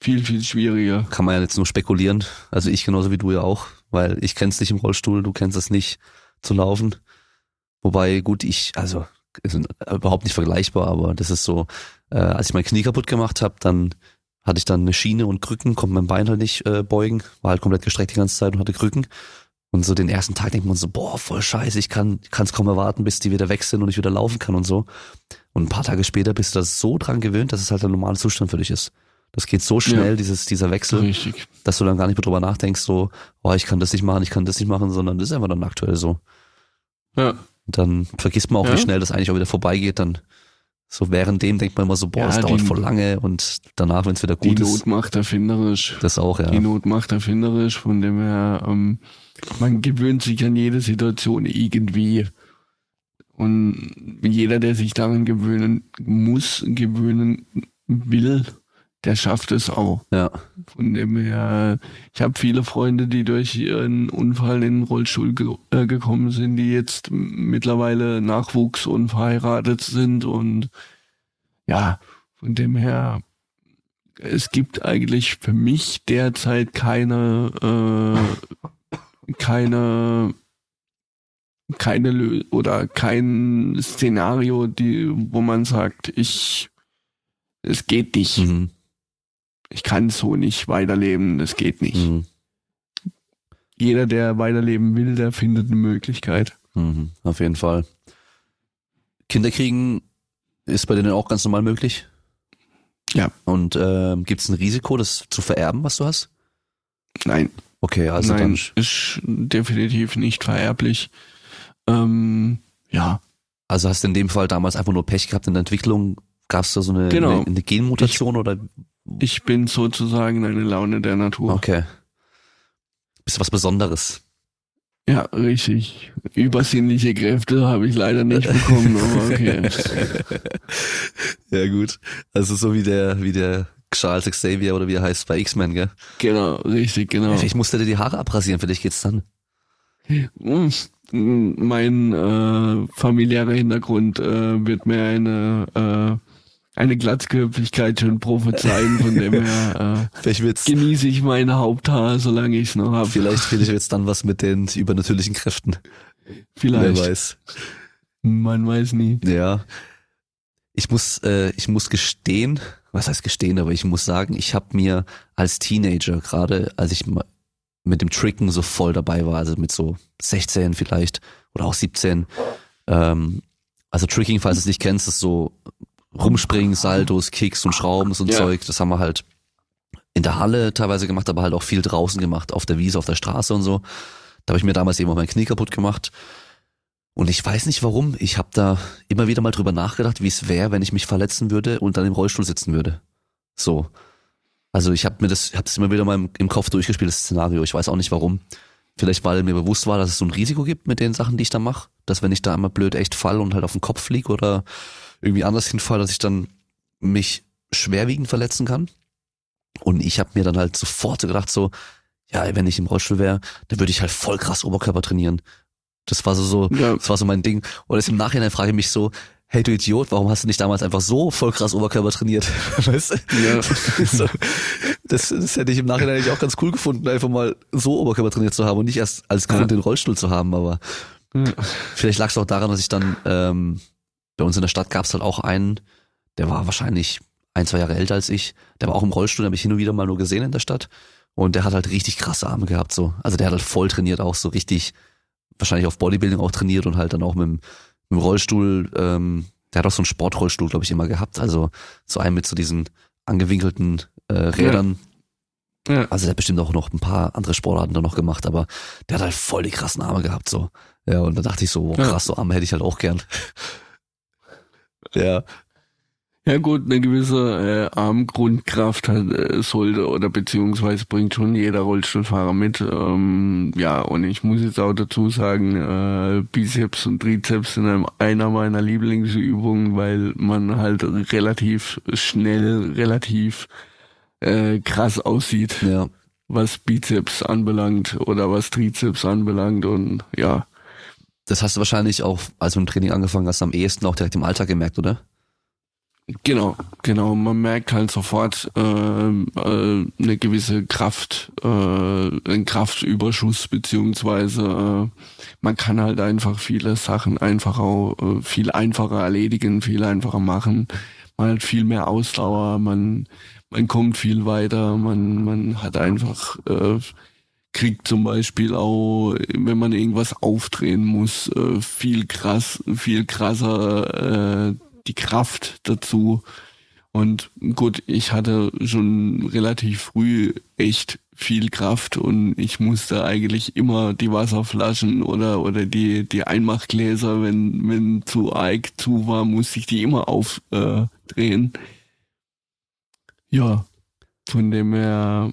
Viel, viel schwieriger. Kann man ja jetzt nur spekulieren. Also ich genauso wie du ja auch, weil ich kenn's nicht im Rollstuhl, du kennst es nicht zu laufen. Wobei, gut, ich, also ist überhaupt nicht vergleichbar, aber das ist so, äh, als ich mein Knie kaputt gemacht habe, dann hatte ich dann eine Schiene und Krücken, konnte mein Bein halt nicht äh, beugen, war halt komplett gestreckt die ganze Zeit und hatte Krücken. Und so den ersten Tag denkt man so, boah, voll scheiße, ich kann es kaum erwarten, bis die wieder weg sind und ich wieder laufen kann und so. Und ein paar Tage später bist du das so dran gewöhnt, dass es halt ein normaler Zustand für dich ist. Das geht so schnell, Ja. dieses, dieser Wechsel Richtig. dass du dann gar nicht mehr drüber nachdenkst, so, oh, ich kann das nicht machen, ich kann das nicht machen, sondern das ist einfach dann aktuell so. Ja. Und dann vergisst man auch, Ja. wie schnell das eigentlich auch wieder vorbeigeht. Dann so während dem denkt man immer so, boah, Ja, es dauert die- voll lange und danach, wenn es wieder Die gut Not ist, macht erfinderisch. das auch, ja. Die Not macht erfinderisch, von dem her, ähm, man gewöhnt sich an jede Situation irgendwie. Und jeder, der sich daran gewöhnen muss, gewöhnen will, der schafft es auch. Ja, Von dem her, ich habe viele Freunde, die durch ihren Unfall in den Rollstuhl ge äh, gekommen sind, die jetzt mittlerweile Nachwuchs und verheiratet sind und ja, von dem her, es gibt eigentlich für mich derzeit keine, äh, keine, keine Lö oder kein Szenario, die, wo man sagt, ich, es geht nicht mhm. Ich kann so nicht weiterleben, das geht nicht. Mhm. Jeder, der weiterleben will, der findet eine Möglichkeit. Mhm. auf jeden Fall. Kinder kriegen ist bei denen auch ganz normal möglich. Ja. Und ähm, gibt es ein Risiko, das zu vererben, was du hast? Nein, Okay, also nein, dann ist definitiv nicht vererblich. Ähm, ja, Also hast du in dem Fall damals einfach nur Pech gehabt in der Entwicklung? Gab es da so eine, Genau. eine, eine Genmutation oder? Ich bin sozusagen eine Laune der Natur. Okay. Bist du was Besonderes? Ja, richtig. Übersinnliche Kräfte habe ich leider nicht bekommen, aber okay. ja gut. Also so wie der, wie der Charles Xavier oder wie er heißt bei X-Men, gell? Genau, richtig, genau. Vielleicht musst du dir die Haare abrasieren, vielleicht geht's dann. Mm, Mein äh, familiärer Hintergrund äh, wird mir eine äh, eine Glatzköpfigkeit schon prophezeien, von dem her Vielleicht äh, wird's, genieße ich mein Haupthaar, solange ich es noch habe. vielleicht, vielleicht wird's dann was mit den übernatürlichen Kräften. Vielleicht. Wer weiß. Man weiß nie. Ja. Ich muss, äh, ich muss gestehen, was heißt gestehen, aber ich muss sagen, ich habe mir als Teenager, gerade als ich mit dem Tricken so voll dabei war, also mit so 16 vielleicht oder auch 17, ähm, also Tricking, falls du es nicht kennst, ist so Rumspringen, Saltos, Kicks und Schrauben, so ein Ja. Zeug, das haben wir halt in der Halle teilweise gemacht, aber halt auch viel draußen gemacht, auf der Wiese, auf der Straße und so. Da habe ich mir damals eben auch mein Knie kaputt gemacht. Und ich weiß nicht warum. Ich habe da immer wieder mal drüber nachgedacht, wie es wäre, wenn ich mich verletzen würde und dann im Rollstuhl sitzen würde. So. Also ich habe mir das, habe das immer wieder mal im, im Kopf durchgespielt, das Szenario. Ich weiß auch nicht warum. Vielleicht weil mir bewusst war, dass es so ein Risiko gibt mit den Sachen, die ich da mache. Dass wenn ich da einmal blöd echt fall und halt auf den Kopf flieg oder irgendwie anders hinfall, dass ich dann mich schwerwiegend verletzen kann. Und ich habe mir dann halt sofort so gedacht, so, ja, wenn ich im Rollstuhl wäre, dann würde ich halt voll krass Oberkörper trainieren. Das war so, so, Ja. das war so mein Ding. Und jetzt im Nachhinein frage ich mich so, hey du Idiot, warum hast du nicht damals einfach so voll krass Oberkörper trainiert? Weißt du? Ja. so, das, das hätte ich im Nachhinein eigentlich auch ganz cool gefunden, einfach mal so Oberkörper trainiert zu haben und nicht erst als Grund Ja. den Rollstuhl zu haben, aber Ja. vielleicht lag es auch daran, dass ich dann, ähm, bei uns in der Stadt gab es halt auch einen, der war wahrscheinlich ein, zwei Jahre älter als ich, der war auch im Rollstuhl, den habe ich hin und wieder mal nur gesehen in der Stadt und der hat halt richtig krasse Arme gehabt, so. Also der hat halt voll trainiert auch, so richtig, wahrscheinlich auf Bodybuilding auch trainiert und halt dann auch mit, dem- mit dem Rollstuhl, ähm, der hat auch so einen Sportrollstuhl, glaube ich, immer gehabt. Also so einen mit so diesen angewinkelten äh, Rädern. Ja. Also der hat bestimmt auch noch ein paar andere Sportarten da noch gemacht, aber der hat halt voll die krassen Arme gehabt, so. Ja, und da dachte ich so, Ja. krass, so Arme hätte ich halt auch gern. Ja, Ja gut, eine gewisse äh, Armgrundkraft hat, äh, sollte oder beziehungsweise bringt schon jeder Rollstuhlfahrer mit. Ähm, ja, und ich muss jetzt auch dazu sagen, äh, Bizeps und Trizeps sind einer meiner Lieblingsübungen, weil man halt relativ schnell, relativ äh, krass aussieht, Ja. was Bizeps anbelangt oder was Trizeps anbelangt und ja. Das hast du wahrscheinlich auch, als du im Training angefangen hast, am ehesten auch direkt im Alltag gemerkt, oder? Genau, genau. Man merkt halt sofort äh, äh, eine gewisse Kraft, äh, einen Kraftüberschuss beziehungsweise äh, man kann halt einfach viele Sachen einfach auch äh, viel einfacher erledigen, viel einfacher machen. Man hat viel mehr Ausdauer, man man kommt viel weiter, man man hat einfach äh, kriegt zum Beispiel auch, wenn man irgendwas aufdrehen muss, äh, viel krass, viel krasser äh, die Kraft dazu. Und gut, ich hatte schon relativ früh echt viel Kraft und ich musste eigentlich immer die Wasserflaschen oder oder die die Einmachgläser, wenn wenn zu arg zu war, musste ich die immer aufdrehen. Äh, ja, von dem her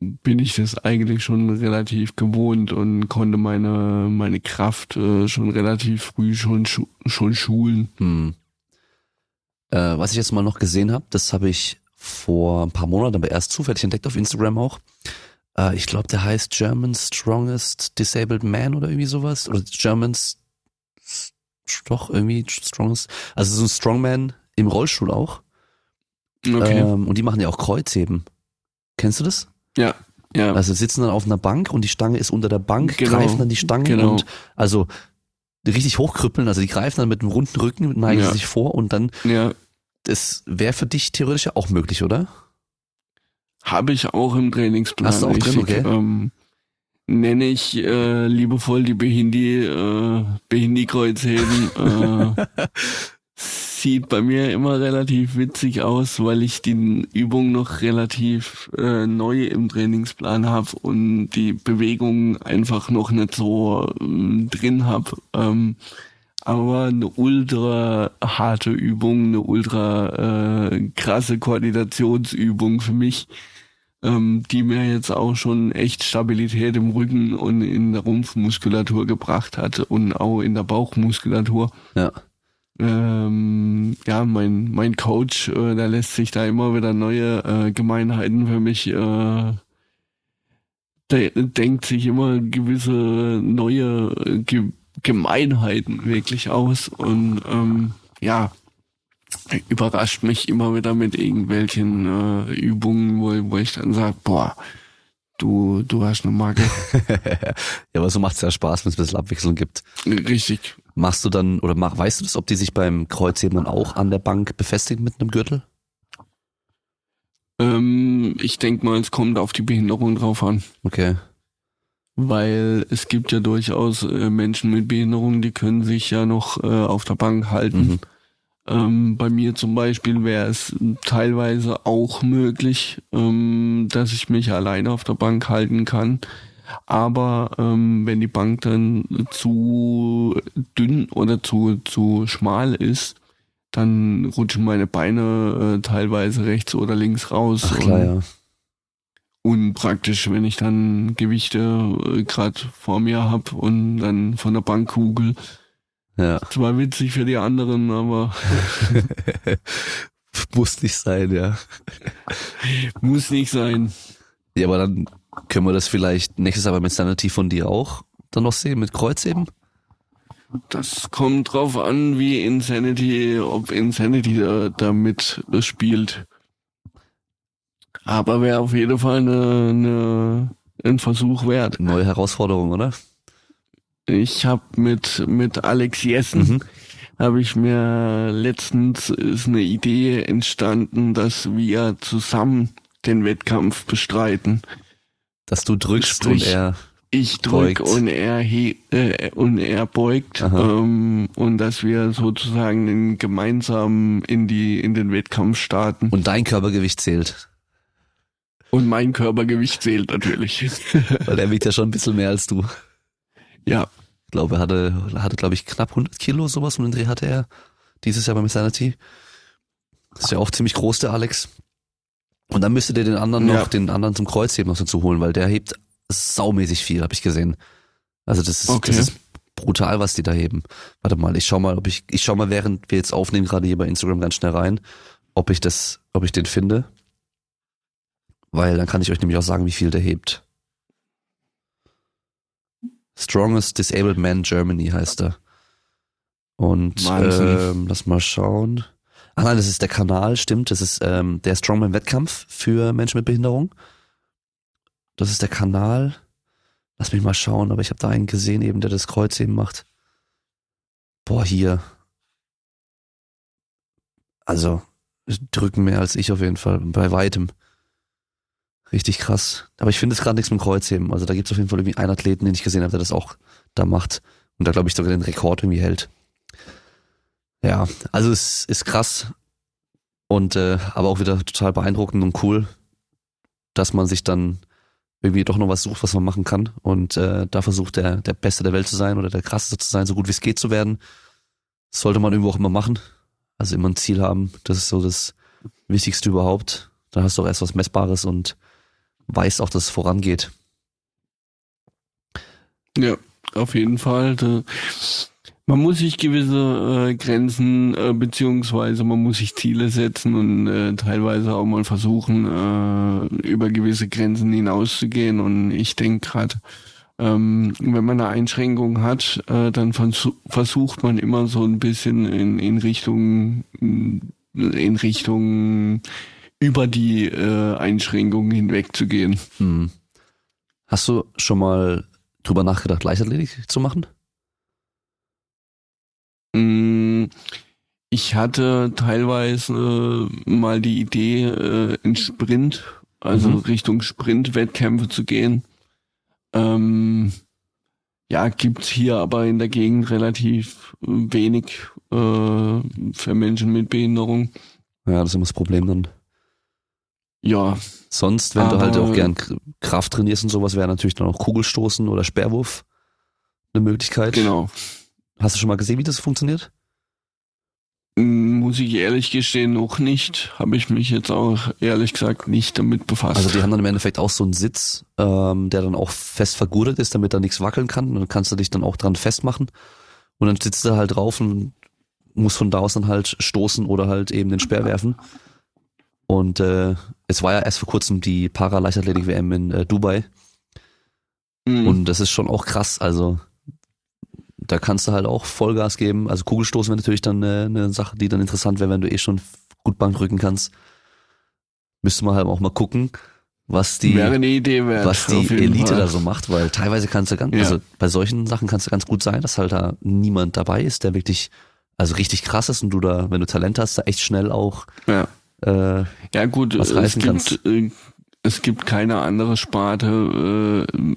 bin ich das eigentlich schon relativ gewohnt und konnte meine meine Kraft äh, schon relativ früh schon schon schulen. Hm. Äh, was ich jetzt mal noch gesehen habe, das habe ich vor ein paar Monaten aber erst zufällig entdeckt auf Instagram auch. Äh, ich glaube, der heißt German Strongest Disabled Man oder irgendwie sowas. Oder Germans doch irgendwie Strongest. Also so ein Strongman im Rollstuhl auch. Okay. Ähm, und die machen ja auch Kreuzheben. Kennst du das? Ja, ja. Also sitzen dann auf einer Bank und die Stange ist unter der Bank, Genau, greifen dann die Stange genau. und also richtig hochkrüppeln, also die greifen dann mit einem runden Rücken, neigen Ja. sich vor und dann, ja. das wäre für dich theoretisch ja auch möglich, oder? Habe ich auch im Trainingsplan. Hast du auch drin, okay. Ähm, nenne ich äh, liebevoll die Behindi, äh, Behindi-Kreuzheben. äh, sieht bei mir immer relativ witzig aus, weil ich die Übung noch relativ äh, neu im Trainingsplan habe und die Bewegung einfach noch nicht so ähm, drin habe. Ähm, aber eine ultra harte Übung, eine ultra äh, krasse Koordinationsübung für mich, ähm, die mir jetzt auch schon echt Stabilität im Rücken und in der Rumpfmuskulatur gebracht hat und auch in der Bauchmuskulatur. Ja. Ähm, ja, mein mein Coach, äh, der lässt sich da immer wieder neue äh, Gemeinheiten für mich. Äh, der denkt sich immer gewisse neue Ge Gemeinheiten wirklich aus und ähm, ja überrascht mich immer wieder mit irgendwelchen äh, Übungen, wo, wo ich dann sage, boah, du du hast eine Marke, ja, aber so macht's ja Spaß, wenn es ein bisschen Abwechslung gibt. richtig. Machst du dann, oder mach, weißt du das, ob die sich beim Kreuzheben dann auch an der Bank befestigen mit einem Gürtel? Ähm, ich denk mal, es kommt auf die Behinderung drauf an. Okay. Weil es gibt ja durchaus äh, Menschen mit Behinderung, die können sich ja noch äh, auf der Bank halten. Mhm. Ähm, bei mir zum Beispiel wäre es teilweise auch möglich, ähm, dass ich mich alleine auf der Bank halten kann. Aber ähm, wenn die Bank dann zu dünn oder zu, zu schmal ist, dann rutschen meine Beine äh, teilweise rechts oder links raus. Ach klar, und, ja. und praktisch, wenn ich dann Gewichte äh, gerade vor mir hab und dann von der Bank kugel. Ja. Zwar witzig für die anderen, aber Muss nicht sein, ja. muss nicht sein. Ja, aber dann können wir das vielleicht nächstes Jahr mit Sanity von dir auch dann noch sehen, mit Kreuzheben? Das kommt drauf an, wie Insanity, ob Insanity da, da mit spielt. Aber wäre auf jeden Fall eine, eine, ein Versuch wert. Neue Herausforderung, oder? Ich habe mit mit Alex Jessen Mhm. habe ich mir letztens ist eine Idee entstanden, dass wir zusammen den Wettkampf bestreiten. Dass du drückst Sprich, und er. Ich drück Beugt. und er he äh, und er beugt ähm, und dass wir sozusagen den gemeinsam in die in den Wettkampf starten Und dein Körpergewicht zählt. und mein Körpergewicht zählt natürlich. Weil er wiegt ja schon ein bisschen mehr als du. ja, Ich glaube, er hatte, hatte glaube ich, knapp 100 Kilo, sowas um den Dreh hatte er. Dieses Jahr beim Sanity. Ist ja auch ziemlich groß, der Alex. Und dann müsstet ihr den anderen Ja. noch, den anderen zum Kreuzheben noch dazu holen, weil der hebt saumäßig viel, habe ich gesehen. Also das ist, Okay. das ist brutal, was die da heben. Warte mal, ich schau mal, ob ich, ich schau mal, während wir jetzt aufnehmen, gerade hier bei Instagram ganz schnell rein, ob ich das, ob ich den finde. Weil dann kann ich euch nämlich auch sagen, wie viel der hebt. Strongest Disabled Man Germany heißt er. Und ähm, lass mal schauen. Ah nein, das ist der Kanal, stimmt. Das ist ähm, der Strongman Wettkampf für Menschen mit Behinderung. Das ist der Kanal. Lass mich mal schauen, aber ich habe da einen gesehen, eben der das Kreuzheben macht. Boah, hier. Also drücken mehr als ich auf jeden Fall, bei weitem. Richtig krass. Aber ich finde es gerade nichts mit dem Kreuzheben. Also da gibt es auf jeden Fall irgendwie einen Athleten, den ich gesehen habe, der das auch da macht. Und da glaube ich sogar den Rekord irgendwie hält. Ja, also es ist krass. Und äh, aber auch wieder total beeindruckend und cool, dass man sich dann irgendwie doch noch was sucht, was man machen kann. Und äh, da versucht der, der Beste der Welt zu sein oder der krasseste zu sein, so gut wie es geht zu werden. Das sollte man irgendwo auch immer machen. Also immer ein Ziel haben. Das ist so das Wichtigste überhaupt. Dann hast du auch erst was Messbares und weißt auch, dass es vorangeht. Ja, auf jeden Fall. Man muss sich gewisse äh, Grenzen äh, beziehungsweise man muss sich Ziele setzen und äh, teilweise auch mal versuchen, äh, über gewisse Grenzen hinauszugehen. Und ich denke gerade, ähm, wenn man eine Einschränkung hat, äh, dann versu versucht man immer so ein bisschen in, in Richtung in Richtung über die äh, Einschränkungen hinwegzugehen. Hm. Hast du schon mal drüber nachgedacht, Leichtathletik zu machen? Mm, Ich hatte teilweise äh, mal die Idee, äh, in Sprint, also Mhm. Richtung Sprint-Wettkämpfe zu gehen. Ähm, ja, gibt's hier aber in der Gegend relativ wenig äh, für Menschen mit Behinderung. Ja, das ist immer das Problem dann. Ja, Sonst, wenn du halt auch gern Kraft trainierst und sowas, wäre natürlich dann auch Kugelstoßen oder Sperrwurf eine Möglichkeit. genau. Hast du schon mal gesehen, wie das funktioniert? Muss ich ehrlich gestehen, noch nicht. Habe ich mich jetzt auch ehrlich gesagt nicht damit befasst. Also die haben dann im Endeffekt auch so einen Sitz, ähm, der dann auch fest vergurtet ist, damit da nichts wackeln kann. Und dann kannst du dich dann auch dran festmachen. Und dann sitzt du halt drauf und musst von da aus dann halt stoßen oder halt eben den Speer werfen. Und äh, es war ja erst vor kurzem die Para-Leichtathletik-WM in äh, Dubai. Mm, Und das ist schon auch krass. Also da kannst du halt auch Vollgas geben. Also Kugelstoßen wäre natürlich dann äh, eine Sache, die dann interessant wäre, wenn du eh schon gut Bankdrücken kannst. Müsste man halt auch mal gucken, was die, eine wert. was die Elite Fall. da so macht, weil teilweise kannst du ganz, Ja. also bei solchen Sachen kannst du ganz gut sein, dass halt da niemand dabei ist, der wirklich, also richtig krass ist und du da, wenn du Talent hast, da echt schnell auch Ja. äh, Ja gut, was es gibt, äh, es gibt keine andere Sparte äh,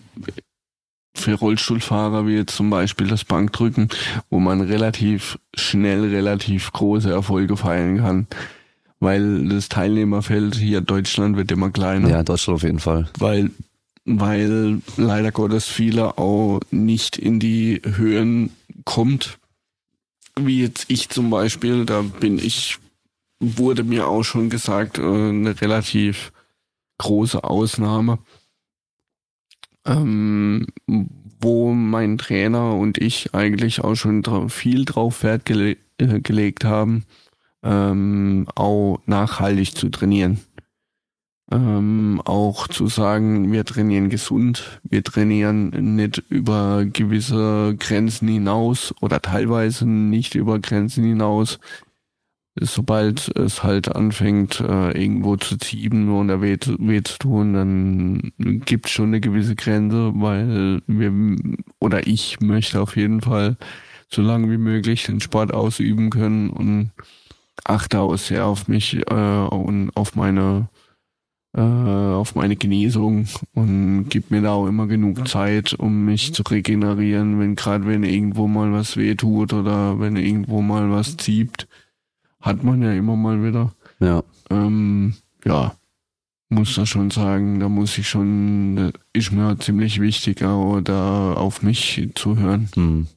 für Rollstuhlfahrer wie jetzt zum Beispiel das Bankdrücken, wo man relativ schnell relativ große Erfolge feiern kann. Weil das Teilnehmerfeld hier Deutschland wird immer kleiner. ja, in Deutschland auf jeden Fall. Weil, weil leider Gottes viele auch nicht in die Höhen kommt. Wie jetzt ich zum Beispiel, da bin ich, wurde mir auch schon gesagt, äh, eine relativ große Ausnahme. Ähm, wo mein Trainer und ich eigentlich auch schon dra viel drauf Wert gele äh, gelegt haben, ähm, auch nachhaltig zu trainieren. Ähm, auch zu sagen, wir trainieren gesund, wir trainieren nicht über gewisse Grenzen hinaus oder teilweise nicht über Grenzen hinaus. Sobald es halt anfängt, äh, irgendwo zu ziehen oder weh, zu- weh zu tun, dann gibt es schon eine gewisse Grenze, weil wir oder ich möchte auf jeden Fall so lange wie möglich den Sport ausüben können und achte auch sehr auf mich äh, und auf meine äh, auf meine Genesung und gib mir da auch immer genug Zeit, um mich zu regenerieren, wenn gerade wenn irgendwo mal was weh tut oder wenn irgendwo mal was zieht, hat man ja immer mal wieder. Ja. Ähm, ja, muss da schon sagen, da muss ich schon, ist mir ziemlich wichtig, auch da auf mich zu hören. Hm.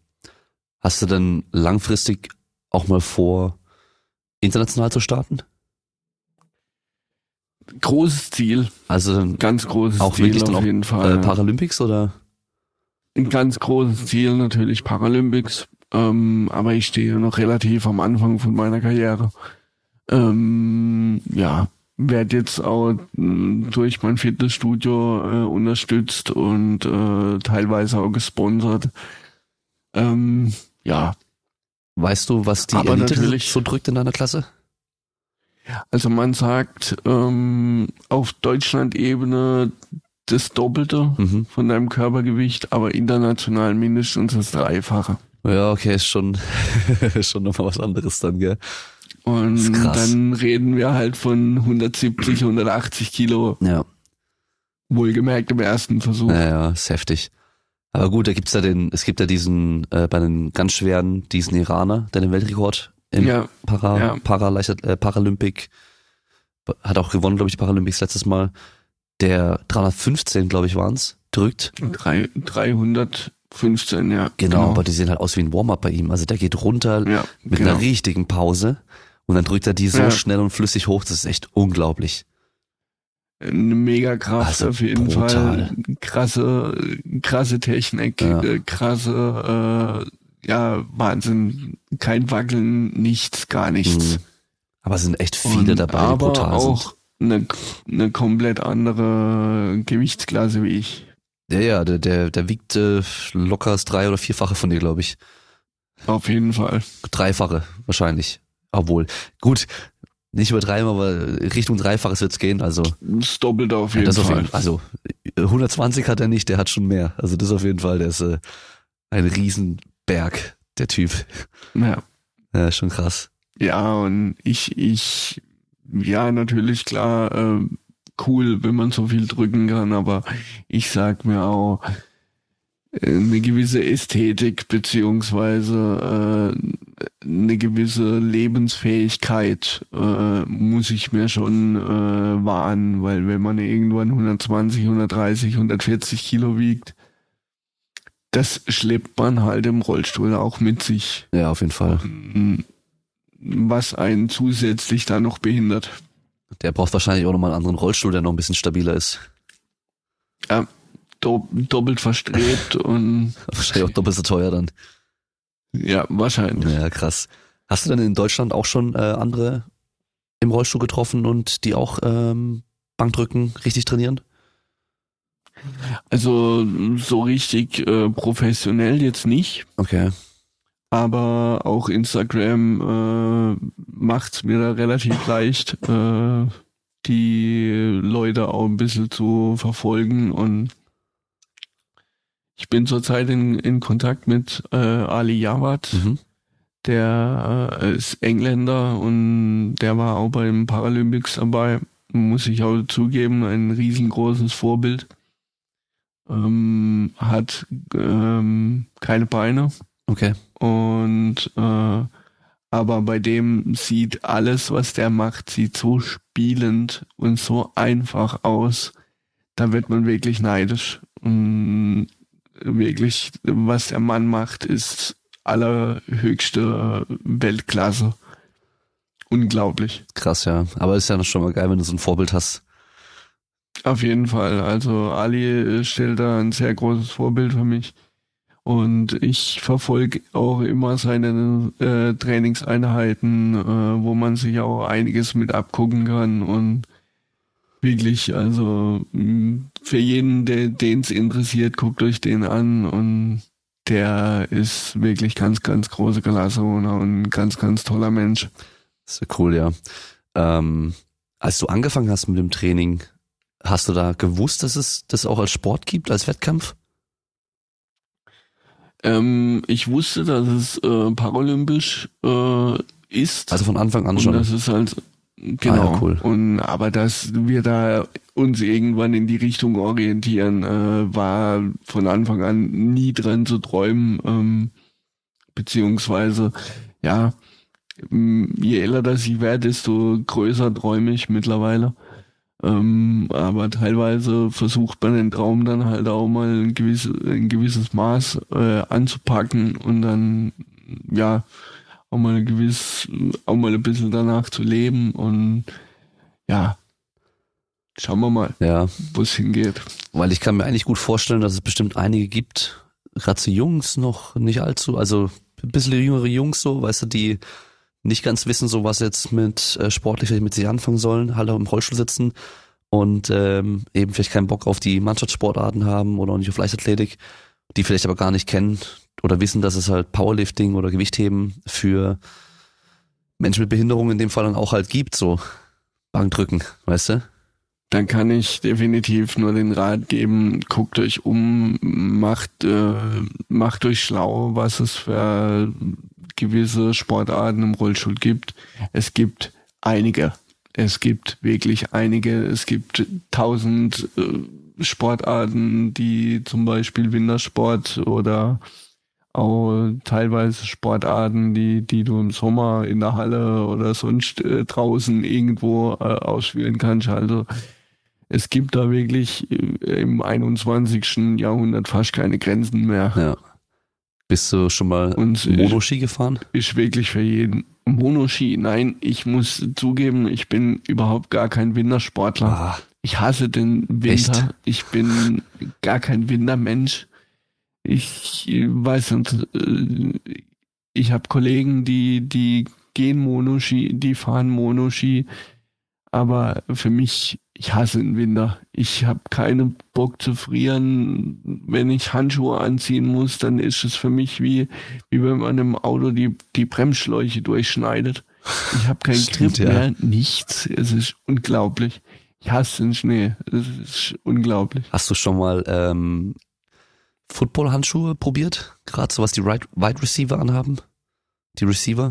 Hast du denn langfristig auch mal vor, international zu starten? großes Ziel, Also ganz großes auch Ziel wirklich dann auf jeden Fall. äh, Paralympics oder? Ein ganz großes Ziel natürlich Paralympics, ähm, aber ich stehe noch relativ am Anfang von meiner Karriere. Ähm, ja, werde jetzt auch mh, durch mein Fitnessstudio äh, unterstützt und äh, teilweise auch gesponsert. Ähm, ja, Weißt du, was die Aber Elite so drückt in deiner Klasse? also man sagt ähm, auf Deutschland-Ebene das Doppelte Mhm. von deinem Körpergewicht, aber international mindestens das Dreifache. Ja, okay, ist schon, ist schon nochmal was anderes dann, gell? Und dann reden wir halt von 170, 180 Kilo, Ja. wohlgemerkt im ersten Versuch. Ja, ja, ist heftig. Aber gut, da gibt's ja den, es gibt ja diesen, äh, bei den ganz schweren, diesen Iraner, der den Weltrekord im Ja, Para, ja. Paraleichtat- äh, Paralympic, hat auch gewonnen, glaube ich, Paralympics letztes Mal, der 315, glaube ich, waren's, drückt. drei, 315, ja. Genau, aber die sehen halt aus wie ein Warm-up bei ihm. Also der geht runter Ja, mit genau. einer richtigen Pause und dann drückt er die so Ja. schnell und flüssig hoch, das ist echt unglaublich. Eine mega Kraft Also auf jeden brutal. Fall. Krasse, krasse Technik, Ja. äh, krasse, äh, ja, Wahnsinn. Kein Wackeln, nichts, gar nichts. Mhm. Aber es sind echt viele Und dabei, die aber brutal auch eine, eine komplett andere Gewichtsklasse wie ich. Ja, ja, der, der, der wiegt äh, locker das drei- oder vierfache von dir, glaube ich. Auf jeden Fall. Dreifache wahrscheinlich. Obwohl, gut, nicht übertreiben, aber Richtung Dreifaches wird's gehen. Also, Das Doppelte auf ja, jeden das auf Fall. jeden, also 120 hat er nicht, der hat schon mehr. Also das auf jeden Fall, der ist äh, ein Riesenberg, der Typ. Ja. Ja, schon krass. Ja, und ich, ich, ja, natürlich klar, äh, cool, wenn man so viel drücken kann, aber ich sag mir auch, äh, eine gewisse Ästhetik beziehungsweise äh, eine gewisse Lebensfähigkeit äh, muss ich mir schon äh, wahren, weil wenn man irgendwann 120, 130, 140 Kilo wiegt, das schleppt man halt im Rollstuhl auch mit sich Ja, auf jeden Fall. was einen zusätzlich da noch behindert. Der braucht wahrscheinlich auch nochmal einen anderen Rollstuhl, der noch ein bisschen stabiler ist. Ja, do doppelt verstrebt und Wahrscheinlich auch doppelt so teuer dann. ja, wahrscheinlich. Ja, krass. Hast du denn in Deutschland auch schon äh, andere im Rollstuhl getroffen und die auch ähm, Bankdrücken richtig trainieren? Also so richtig äh, professionell jetzt nicht, Okay. Aber auch Instagram äh, macht's mir da relativ leicht, äh, die Leute auch ein bisschen zu verfolgen und ich bin zurzeit in, in Kontakt mit äh, Ali Jawad. Mhm. Der äh, ist Engländer und der war auch beim Paralympics dabei. Muss ich auch zugeben, ein riesengroßes Vorbild. Ähm, hat ähm, keine Beine Okay. Und äh, aber bei dem sieht alles, was der macht, sieht so spielend und so einfach aus. Da wird man wirklich neidisch. Und wirklich, was der Mann macht, ist allerhöchste Weltklasse. Unglaublich. Krass, ja. Aber ist ja noch schon mal geil, wenn du so ein Vorbild hast. Auf jeden Fall. Also Ali stellt da ein sehr großes Vorbild für mich. Und ich verfolge auch immer seine äh, Trainingseinheiten, äh, wo man sich auch einiges mit abgucken kann. Und wirklich, also für jeden, der den es interessiert, guckt euch den an. Und der ist wirklich ganz, ganz große Klasse und ein ganz, ganz toller Mensch. Das ist cool, ja. Ähm, als du angefangen hast mit dem Training, hast du da gewusst, dass es das auch als Sport gibt, als Wettkampf? Ähm, ich wusste, dass es äh, paralympisch äh, ist. Also von Anfang an und schon. das ist halt genau. Ah ja, cool. Und aber dass wir da uns irgendwann in die Richtung orientieren, äh, war von Anfang an nie dran zu träumen. Ähm, beziehungsweise, ja, je älter das ich werde, desto größer träume ich mittlerweile. Ähm, aber teilweise versucht man den Traum dann halt auch mal ein, gewisse, ein gewisses Maß äh, anzupacken und dann, ja, auch mal ein gewiss, auch mal ein bisschen danach zu leben und ja, Schauen wir mal, Ja, wo es hingeht. weil ich kann mir eigentlich gut vorstellen, dass es bestimmt einige gibt, gerade so Jungs noch nicht allzu, also ein bisschen jüngere Jungs so, weißt du, die nicht ganz wissen, so was jetzt mit äh, sportlich mit sich anfangen sollen, halt im Rollstuhl sitzen und ähm, eben vielleicht keinen Bock auf die Mannschaftssportarten haben oder auch nicht auf Leichtathletik, die vielleicht aber gar nicht kennen oder wissen, dass es halt Powerlifting oder Gewichtheben für Menschen mit Behinderung in dem Fall dann auch halt gibt, so Bankdrücken, weißt du? Dann kann ich definitiv nur den Rat geben, guckt euch um, macht, äh, macht euch schlau, was es für gewisse Sportarten im Rollstuhl gibt. Es gibt einige. Es gibt wirklich einige. Es gibt tausend äh, Sportarten, die zum Beispiel Wintersport oder auch teilweise Sportarten, die, die du im Sommer in der Halle oder sonst äh, draußen irgendwo äh, ausführen kannst. Also es gibt da wirklich äh, im 21. Jahrhundert fast keine Grenzen mehr. Ja. Bist du schon mal Und Monoski gefahren? Ist wirklich für jeden. Monoski, nein, ich muss zugeben, ich bin überhaupt gar kein Wintersportler. Ah, Ich hasse den Winter. Echt? Ich bin gar kein Wintermensch. Ich äh, weiß nicht, äh, ich habe Kollegen, die, die gehen Monoski, die fahren Monoski, aber für mich, ich hasse den Winter. Ich habe keinen Bock zu frieren. Wenn ich Handschuhe anziehen muss, dann ist es für mich wie, wie wenn man im Auto die, die Bremsschläuche durchschneidet. Ich habe keinen Stimmt, Grip ja. mehr, nichts. Es ist unglaublich. Ich hasse den Schnee. Es ist unglaublich. hast du schon mal ähm, Football-Handschuhe probiert? Gerade so was die Right, Wide Receiver anhaben? Die Receiver?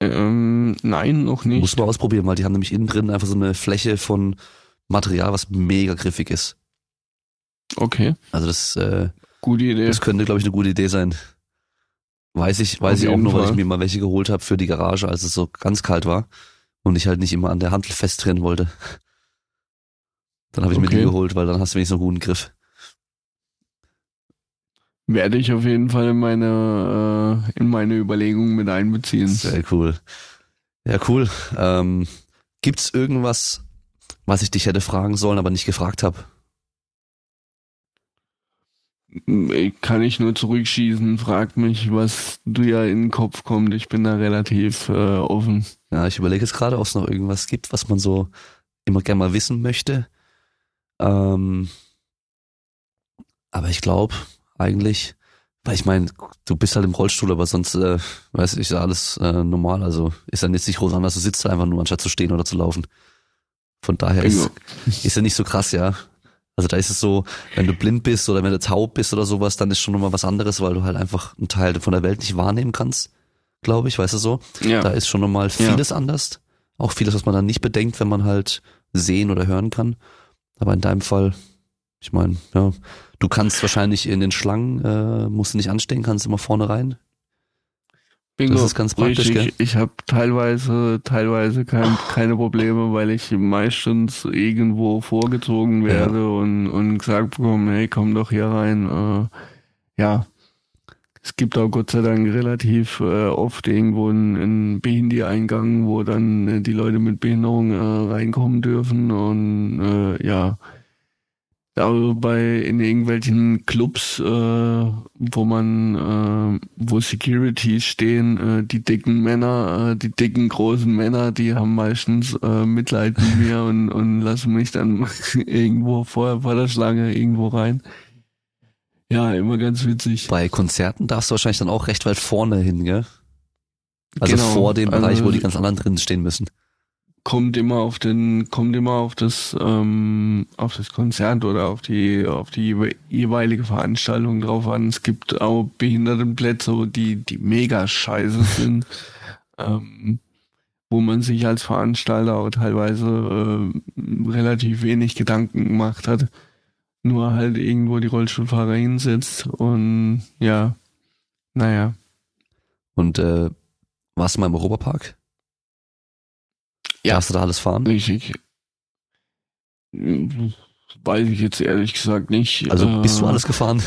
Ähm, nein, noch nicht. Muss man ausprobieren, weil die haben nämlich innen drin einfach so eine Fläche von Material, was mega griffig ist. Okay, Also das, äh, gute Idee. das könnte, glaube ich, eine gute Idee sein. Weiß ich, weiß Auf ich auch nur, weil ich Fall. mir mal welche geholt habe für die Garage, als es so ganz kalt war und ich halt nicht immer an der Hantel festdrehen wollte. Dann habe ich mir die Okay. geholt, weil dann hast du wenigstens einen guten Griff. Werde ich auf jeden Fall in meine, äh, in meine Überlegungen mit einbeziehen. Sehr cool. Ja, cool. Ähm, gibt's irgendwas, was ich dich hätte fragen sollen, aber nicht gefragt habe? Ich Kann ich nur zurückschießen, frag mich, was dir in den Kopf kommt. Ich bin da relativ äh, offen. Ja, ich überlege jetzt gerade, ob es noch irgendwas gibt, was man so immer gerne mal wissen möchte. Ähm, aber ich glaube eigentlich, weil ich meine, du bist halt im Rollstuhl, aber sonst, äh, weiß ich, ist ja alles äh, normal. Also ist dann jetzt nicht groß anders. Du sitzt einfach nur, anstatt zu stehen oder zu laufen. Von daher ist, ist ja nicht so krass, ja. Also da ist es so, wenn du blind bist oder wenn du taub bist oder sowas, dann ist schon nochmal was anderes, weil du halt einfach einen Teil von der Welt nicht wahrnehmen kannst, glaube ich, weißt du so. Ja. Da ist schon nochmal Ja. vieles anders. Auch vieles, was man dann nicht bedenkt, wenn man halt sehen oder hören kann. Aber in deinem Fall, ich meine, ja, du kannst wahrscheinlich in den Schlangen, äh, musst du nicht anstehen, kannst immer vorne rein. Bingo. Das ist ganz praktisch, Richtig. gell? Ich habe teilweise, teilweise kein, keine Probleme, weil ich meistens irgendwo vorgezogen werde und, und gesagt bekomme, hey, komm doch hier rein. Äh, ja. Es gibt auch Gott sei Dank relativ äh, oft irgendwo einen, einen Behindereingang, wo dann äh, die Leute mit Behinderung äh, reinkommen dürfen und äh, ja, aber bei in irgendwelchen Clubs, äh, wo man, äh, wo Securities stehen, äh, die dicken Männer, äh, die dicken großen Männer, die haben meistens äh, Mitleid mit mir und, und lassen mich dann irgendwo vor, vor der Schlange irgendwo rein. Ja, immer ganz witzig. Bei Konzerten darfst du wahrscheinlich dann auch recht weit vorne hin, gell? Also Genau. vor dem Bereich, Also- wo die ganz anderen drin stehen müssen. Kommt immer auf den, kommt immer auf das, ähm, auf das Konzert oder auf die, auf die jewe- jeweilige Veranstaltung drauf an. Es gibt auch Behindertenplätze, die, die mega scheiße sind, ähm, wo man sich als Veranstalter auch teilweise äh, relativ wenig Gedanken gemacht hat. Nur halt irgendwo die Rollstuhlfahrer hinsetzt und ja, naja. Und äh, warst du mal im Europapark? Ja. Darfst du da alles fahren? Richtig. Weiß ich jetzt ehrlich gesagt nicht. Also bist du Äh, alles gefahren?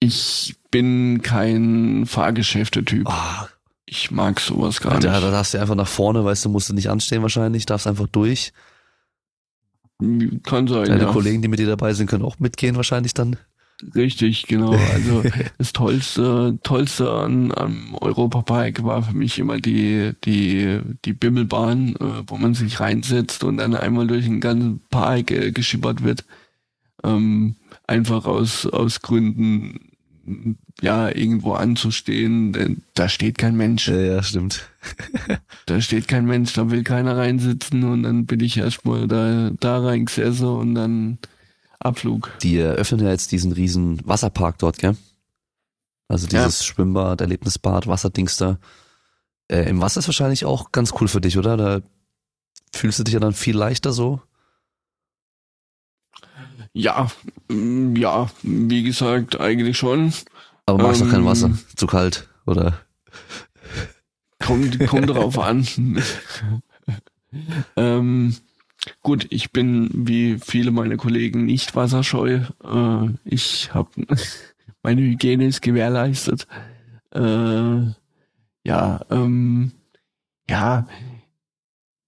Ich bin kein Fahrgeschäfte-Typ. Ah, Ich mag sowas gar Alter, nicht. da darfst du einfach nach vorne, weißt du, musst du nicht anstehen wahrscheinlich, darfst einfach durch. Kann sein. Deine ja. Kollegen, die mit dir dabei sind, können auch mitgehen wahrscheinlich dann. Richtig, genau. Also das Tollste, Tollste an am Europapark war für mich immer die, die, die Bimmelbahn, äh, wo man sich reinsetzt und dann einmal durch den ganzen Park äh, geschippert wird. Ähm, einfach aus, aus Gründen, ja, irgendwo anzustehen, denn da steht kein Mensch. Ja, ja, stimmt. Da steht kein Mensch, da will keiner reinsitzen und dann bin ich erstmal da, da reingesessen und dann Abflug. Die eröffnen ja jetzt diesen riesen Wasserpark dort, gell? Also dieses Schwimmbad, Erlebnisbad, Wasserdings da. Äh, Im Wasser ist wahrscheinlich auch ganz cool für dich, oder? Da fühlst du dich ja dann viel leichter so. Ja, mm, ja, wie gesagt, eigentlich schon. Aber magst doch kein Ähm, Wasser. Zu kalt, oder? Kommt, kommt drauf an. ähm, gut, ich bin wie viele meiner Kollegen nicht wasserscheu. Äh, ich habe meine Hygiene ist gewährleistet. Äh, ja, ähm, ja,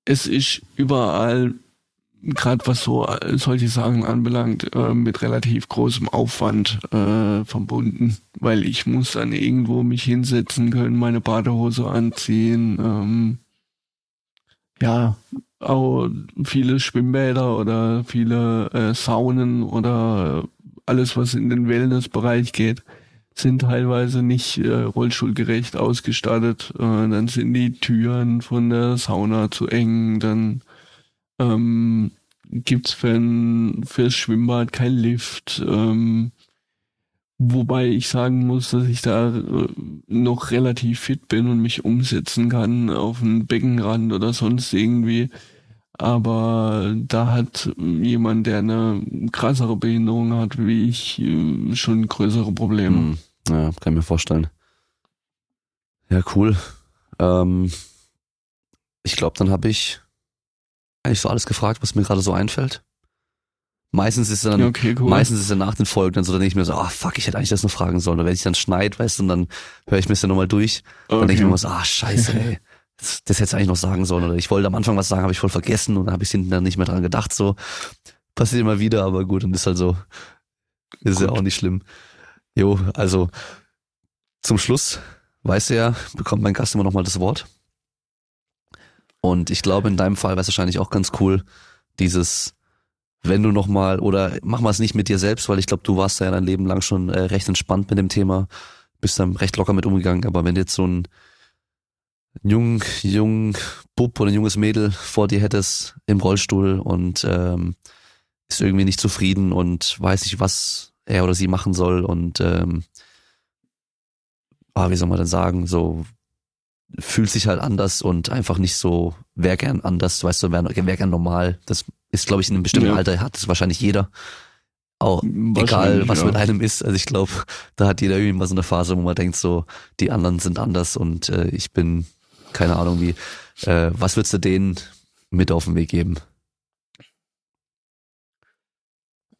es ist überall, gerade was so solche Sachen anbelangt, äh, mit relativ großem Aufwand äh, verbunden, weil ich muss dann irgendwo mich hinsetzen können, meine Badehose anziehen, ähm, ja, auch viele Schwimmbäder oder viele äh, Saunen oder alles, was in den Wellnessbereich geht, sind teilweise nicht äh, rollstuhlgerecht ausgestattet. Äh, dann sind die Türen von der Sauna zu eng, dann ähm, gibt's für ein, fürs Schwimmbad kein Lift. Ähm, wobei ich sagen muss, dass ich da äh, noch relativ fit bin und mich umsetzen kann auf einen Beckenrand oder sonst irgendwie. Aber da hat jemand, der eine krassere Behinderung hat wie ich, äh, schon größere Probleme. Hm, ja, kann ich mir vorstellen. Ja, cool. Ähm, ich glaube, dann habe ich eigentlich so alles gefragt, was mir gerade so einfällt. Meistens ist dann, Ja, okay, cool. meistens ist er nach den Folgen dann so, dann denke ich mir so, ah fuck, ich hätte eigentlich das noch fragen sollen. Oder wenn ich dann schneid, weißt du, und dann höre ich mir das dann nochmal durch, dann denke ich mir immer so, ah scheiße, ey. Das, das hätte ich eigentlich noch sagen sollen. Oder ich wollte am Anfang was sagen, habe ich voll vergessen und dann habe ich hinten dann nicht mehr dran gedacht. So passiert immer wieder, aber gut, und ist halt so. Ist ja Gut. auch nicht schlimm. Jo, also zum Schluss, weißt du ja, bekommt mein Gast immer noch mal das Wort. Und ich glaube, in deinem Fall wäre es wahrscheinlich auch ganz cool, dieses, wenn du noch mal, oder mach mal es nicht mit dir selbst, weil ich glaube, du warst ja dein Leben lang schon äh, recht entspannt mit dem Thema, bist dann recht locker mit umgegangen, aber wenn jetzt so ein jung, jung Bub oder ein junges Mädel vor dir hättest im Rollstuhl und ähm, ist irgendwie nicht zufrieden und weiß nicht, was er oder sie machen soll und ähm, ah, wie soll man denn sagen, so fühlt sich halt anders und einfach nicht so, wär gern anders, weißt du, wär, wär gern normal. Das ist, glaube ich, in einem bestimmten Ja. Alter hat es wahrscheinlich jeder. Auch egal, was ja. mit einem ist. Also ich glaube, da hat jeder irgendwie mal so eine Phase, wo man denkt, so, die anderen sind anders und äh, ich bin, keine Ahnung wie. Äh, was würdest du denen mit auf den Weg geben?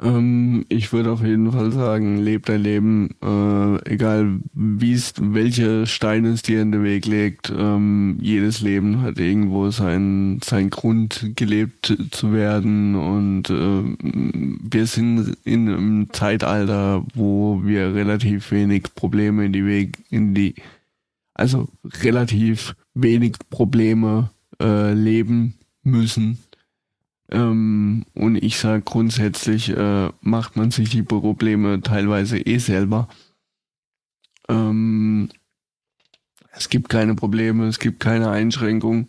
Ähm, ich würde auf jeden Fall sagen, leb dein Leben, äh, egal es, welche Steine es dir in den Weg legt. Ähm, jedes Leben hat irgendwo seinen sein Grund, gelebt zu werden und ähm, wir sind in einem Zeitalter, wo wir relativ wenig Probleme in die Weg, in die, also relativ wenig Probleme äh, leben müssen. Ähm, und ich sage grundsätzlich, äh, macht man sich die Probleme teilweise eh selber. Ähm, es gibt keine Probleme, es gibt keine Einschränkung.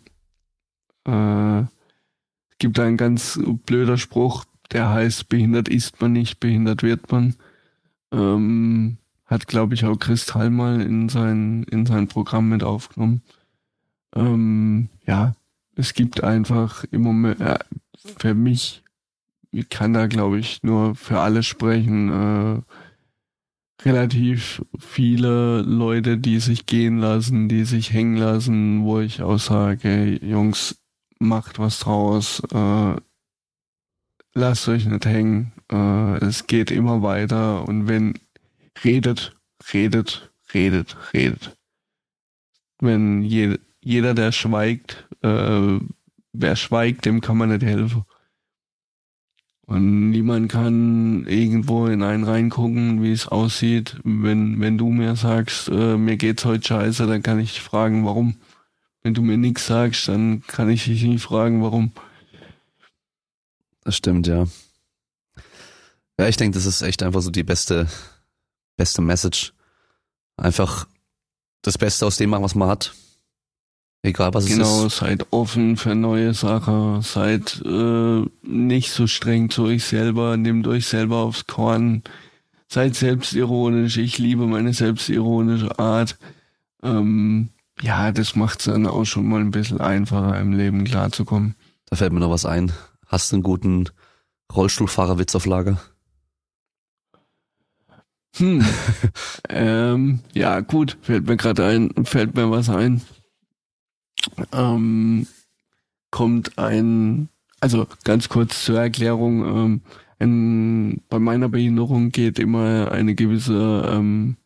Äh, es gibt einen ganz blöder Spruch, der heißt, behindert ist man nicht, behindert wird man. Ähm, hat, glaube ich, auch Kristall mal in sein, in sein Programm mit aufgenommen. Ähm, ja, es gibt einfach im Moment, äh, für mich, ich kann da glaube ich nur für alle sprechen, äh, relativ viele Leute, die sich gehen lassen, die sich hängen lassen, wo ich auch sage, Jungs, macht was draus, äh, lasst euch nicht hängen, äh, es geht immer weiter und wenn redet, redet, redet, redet. Wenn je, jeder, der schweigt, äh, wer schweigt, dem kann man nicht helfen. Und niemand kann irgendwo in einen reingucken, wie es aussieht. Wenn, wenn du mir sagst, äh, mir geht's heute scheiße, dann kann ich fragen, warum. Wenn du mir nichts sagst, dann kann ich dich nicht fragen, warum. Das stimmt, ja. Ja, ich denke, das ist echt einfach so die beste, beste Message. Einfach das Beste aus dem machen, was man hat. Egal was genau, es ist. seid offen für neue Sachen, seid äh, nicht so streng zu euch selber, nehmt euch selber aufs Korn, seid selbstironisch. Ich liebe meine selbstironische Art. Ähm, ja, das macht's dann auch schon mal ein bisschen einfacher im Leben klarzukommen. Da fällt mir noch was ein. Hast du einen guten Rollstuhlfahrerwitz auf Lager? Hm. ähm, ja, gut, fällt mir gerade ein, fällt mir was ein. Ähm, kommt ein, also ganz kurz zur Erklärung, ähm, ein, bei meiner Behinderung geht immer eine gewisse ähm,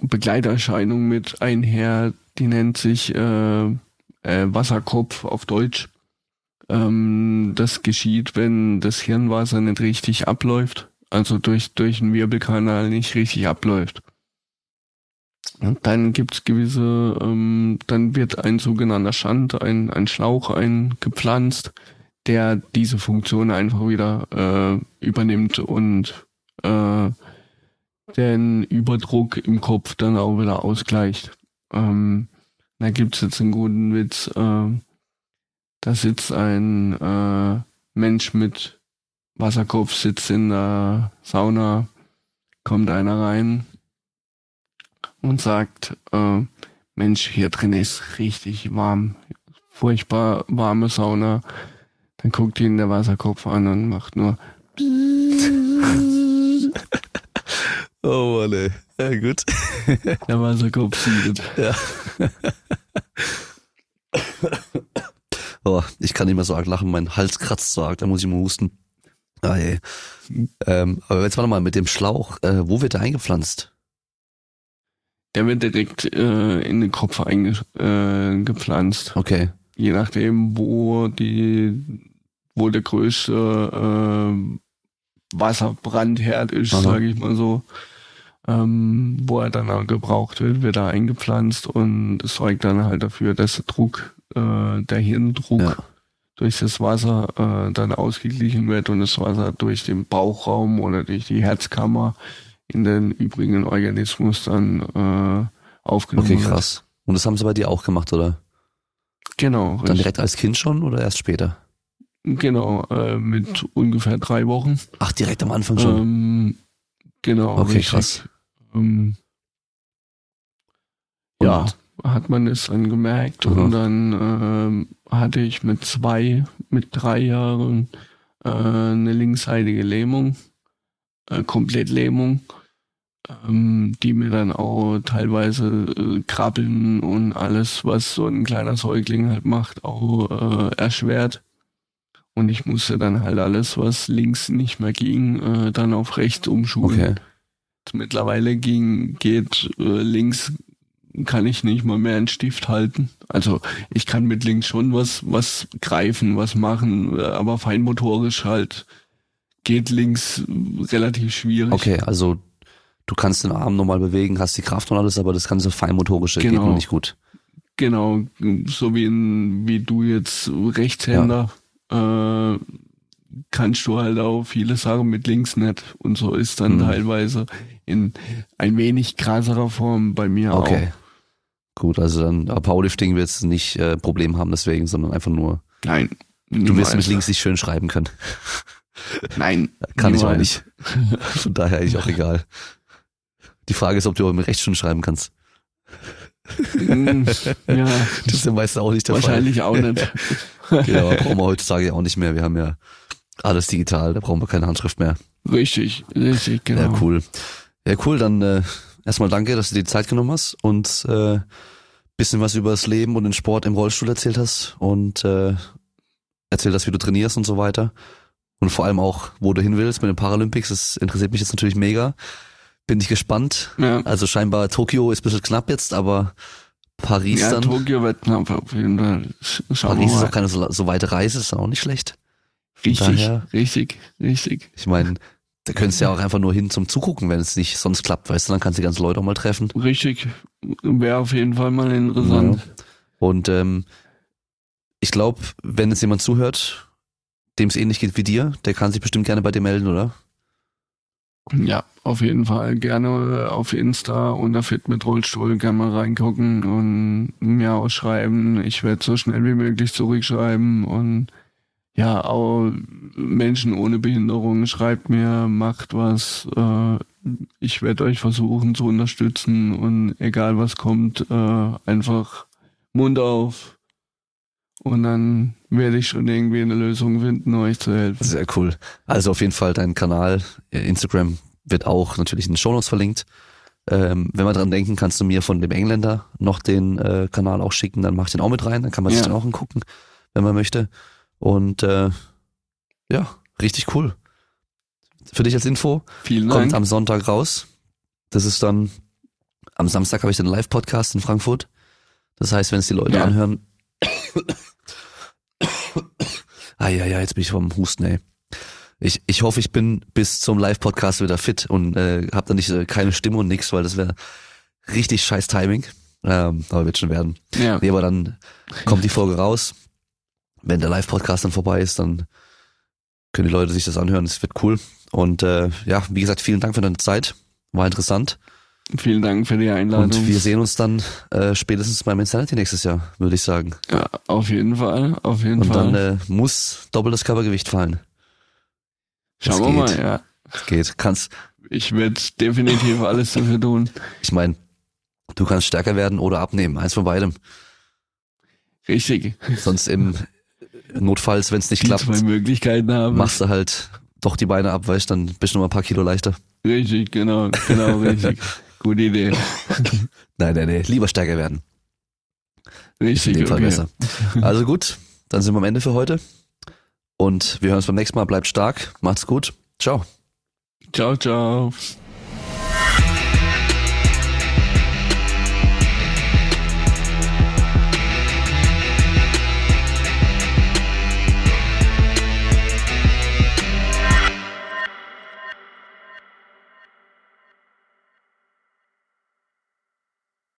Begleiterscheinung mit einher, die nennt sich äh, äh, Wasserkopf auf Deutsch. Ähm, das geschieht, wenn das Hirnwasser nicht richtig abläuft also durch, durch den Wirbelkanal nicht richtig abläuft. Und dann gibt's gewisse, ähm, dann wird ein sogenannter Schand, ein, ein Schlauch eingepflanzt, der diese Funktion einfach wieder äh, übernimmt und äh, den Überdruck im Kopf dann auch wieder ausgleicht. Ähm, da gibt's jetzt einen guten Witz. Äh, da sitzt ein äh, Mensch mit Wasserkopf sitzt in der Sauna, kommt einer rein und sagt, äh, Mensch, hier drin ist richtig warm, furchtbar warme Sauna. Dann guckt ihn der Wasserkopf an und macht nur Oh Mann, ey. Ja, gut. Der Wasserkopf sieht. Ja. oh, ich kann nicht mehr so arg lachen, mein Hals kratzt so arg, da muss ich mal husten. Ah, ey. Ähm, aber jetzt warte mal, mit dem Schlauch, äh, wo wird der eingepflanzt? Der wird direkt äh, in den Kopf eingepflanzt. Äh, okay. Je nachdem, wo die, wo der größte äh, Wasserbrandherd ist, sage ich mal so. Ähm, wo er dann auch gebraucht wird, wird er eingepflanzt und es sorgt dann halt dafür, dass der Druck, äh, der Hirndruck ja durch das Wasser äh, dann ausgeglichen wird und das Wasser durch den Bauchraum oder durch die Herzkammer in den übrigen Organismus dann äh, aufgenommen. Okay, krass. Und das haben sie bei dir auch gemacht, oder? Genau. Dann richtig. direkt als Kind schon oder erst später? Genau, äh, mit ungefähr drei Wochen. Ach, direkt am Anfang schon? Ähm, genau. Okay, richtig. krass. Ähm, ja, hat man es dann gemerkt mhm. und dann ähm, hatte ich mit zwei, mit drei Jahren äh, eine linksseitige Lähmung, äh, Komplettlähmung, ähm, die mir dann auch teilweise äh, Krabbeln und alles, was so ein kleiner Säugling halt macht, auch äh, erschwert. Und ich musste dann halt alles, was links nicht mehr ging, äh, dann auf rechts umschulen. Okay. Mittlerweile ging, geht äh, links kann ich nicht mal mehr einen Stift halten. Also ich kann mit links schon was, was greifen, was machen, aber feinmotorisch halt geht links relativ schwierig. Okay, also du kannst den Arm normal bewegen, hast die Kraft und alles, aber das ganze feinmotorische genau. geht noch nicht gut. Genau, so wie, in, wie du jetzt Rechtshänder ja. äh, kannst du halt auch viele Sachen mit links nicht. Und so ist dann mhm. teilweise in ein wenig krasserer Form bei mir okay. auch. Okay. Gut, also dann Powerlifting wird es nicht äh, Problem haben deswegen, sondern einfach nur. Nein. Du wirst mit links nicht schön schreiben können. Nein. Kann niemals. ich auch nicht. Von daher eigentlich auch egal. Die Frage ist, ob du mit rechts schon schreiben kannst. Mm, ja. Das ist ja meistens auch nicht der Wahrscheinlich Fall. Wahrscheinlich auch nicht. aber brauchen wir heutzutage ja auch nicht mehr. Wir haben ja alles digital, da brauchen wir keine Handschrift mehr. Richtig, richtig, genau. Ja, cool. Ja, cool, dann äh, erstmal danke, dass du dir die Zeit genommen hast und äh, bisschen was über das Leben und den Sport im Rollstuhl erzählt hast und äh, erzählt hast, wie du trainierst und so weiter. Und vor allem auch, wo du hin willst mit den Paralympics. Das interessiert mich jetzt natürlich mega. Bin ich gespannt. Ja. Also scheinbar Tokio ist ein bisschen knapp jetzt, aber Paris ja, dann. Tokio wird knapp auf jeden Fall. Schauen Paris ist auch keine so, so weite Reise, ist auch nicht schlecht. Richtig, daher- richtig, richtig. Ich meine, da könntest du ja auch einfach nur hin zum Zugucken, wenn es nicht sonst klappt, weißt du, dann kannst du die ganzen Leute auch mal treffen. Richtig. Wäre auf jeden Fall mal interessant. Und ähm, ich glaube, wenn jetzt jemand zuhört, dem es ähnlich geht wie dir, der kann sich bestimmt gerne bei dir melden, oder? Ja, auf jeden Fall. Gerne auf Insta unter Fit mit Rollstuhl gerne mal reingucken und mir auch schreiben. Ich werde so schnell wie möglich zurückschreiben und ja, auch Menschen ohne Behinderung schreibt mir, macht was. Äh, ich werde euch versuchen zu unterstützen und egal was kommt, äh, einfach Mund auf. Und dann werde ich schon irgendwie eine Lösung finden, euch zu helfen. Sehr cool. Also auf jeden Fall dein Kanal, äh, Instagram wird auch natürlich in den Shownotes verlinkt. Ähm, wenn wir dran denken, kannst du mir von dem Engländer noch den äh, Kanal auch schicken, dann mach ich den auch mit rein, dann kann man sich Ja. den auch angucken, wenn man möchte. Und äh, ja, richtig cool. Für dich als Info, Vielen kommt Dank. am Sonntag raus. Das ist dann, am Samstag habe ich den Live-Podcast in Frankfurt. Das heißt, wenn es die Leute Ja. anhören. ah ja, ja, jetzt bin ich vom Husten, ey. Ich, ich hoffe, ich bin bis zum Live-Podcast wieder fit und äh, habe dann nicht äh, keine Stimme und nix, weil das wäre richtig scheiß Timing. Ähm, aber wird schon werden. Ja, Nee, aber dann kommt die Folge raus. Wenn der Live-Podcast dann vorbei ist, dann können die Leute sich das anhören. Es wird cool. Und äh, ja, wie gesagt, vielen Dank für deine Zeit. War interessant. Vielen Dank für die Einladung. Und wir sehen uns dann äh, spätestens beim Insanity nächstes Jahr, würde ich sagen. ja, auf jeden Fall, auf jeden Und Fall. dann äh, muss doppeltes Körpergewicht fallen. Schauen das wir mal, geht. ja. Das geht. Kannst, Ich werde definitiv alles dafür tun. ich meine, du kannst stärker werden oder abnehmen. Eins von beidem. Richtig. Sonst im Notfalls, wenn es nicht Die klappt, zwei Möglichkeiten haben. machst du halt doch die Beine ab, weißt dann bist du noch mal ein paar Kilo leichter. Richtig, genau, genau, richtig. Gute Idee. Nein, nein, nein, lieber stärker werden. Richtig, In dem Fall okay. besser. Also gut, dann sind wir am Ende für heute. Und wir hören uns beim nächsten Mal. Bleibt stark, macht's gut. Ciao. Ciao, ciao.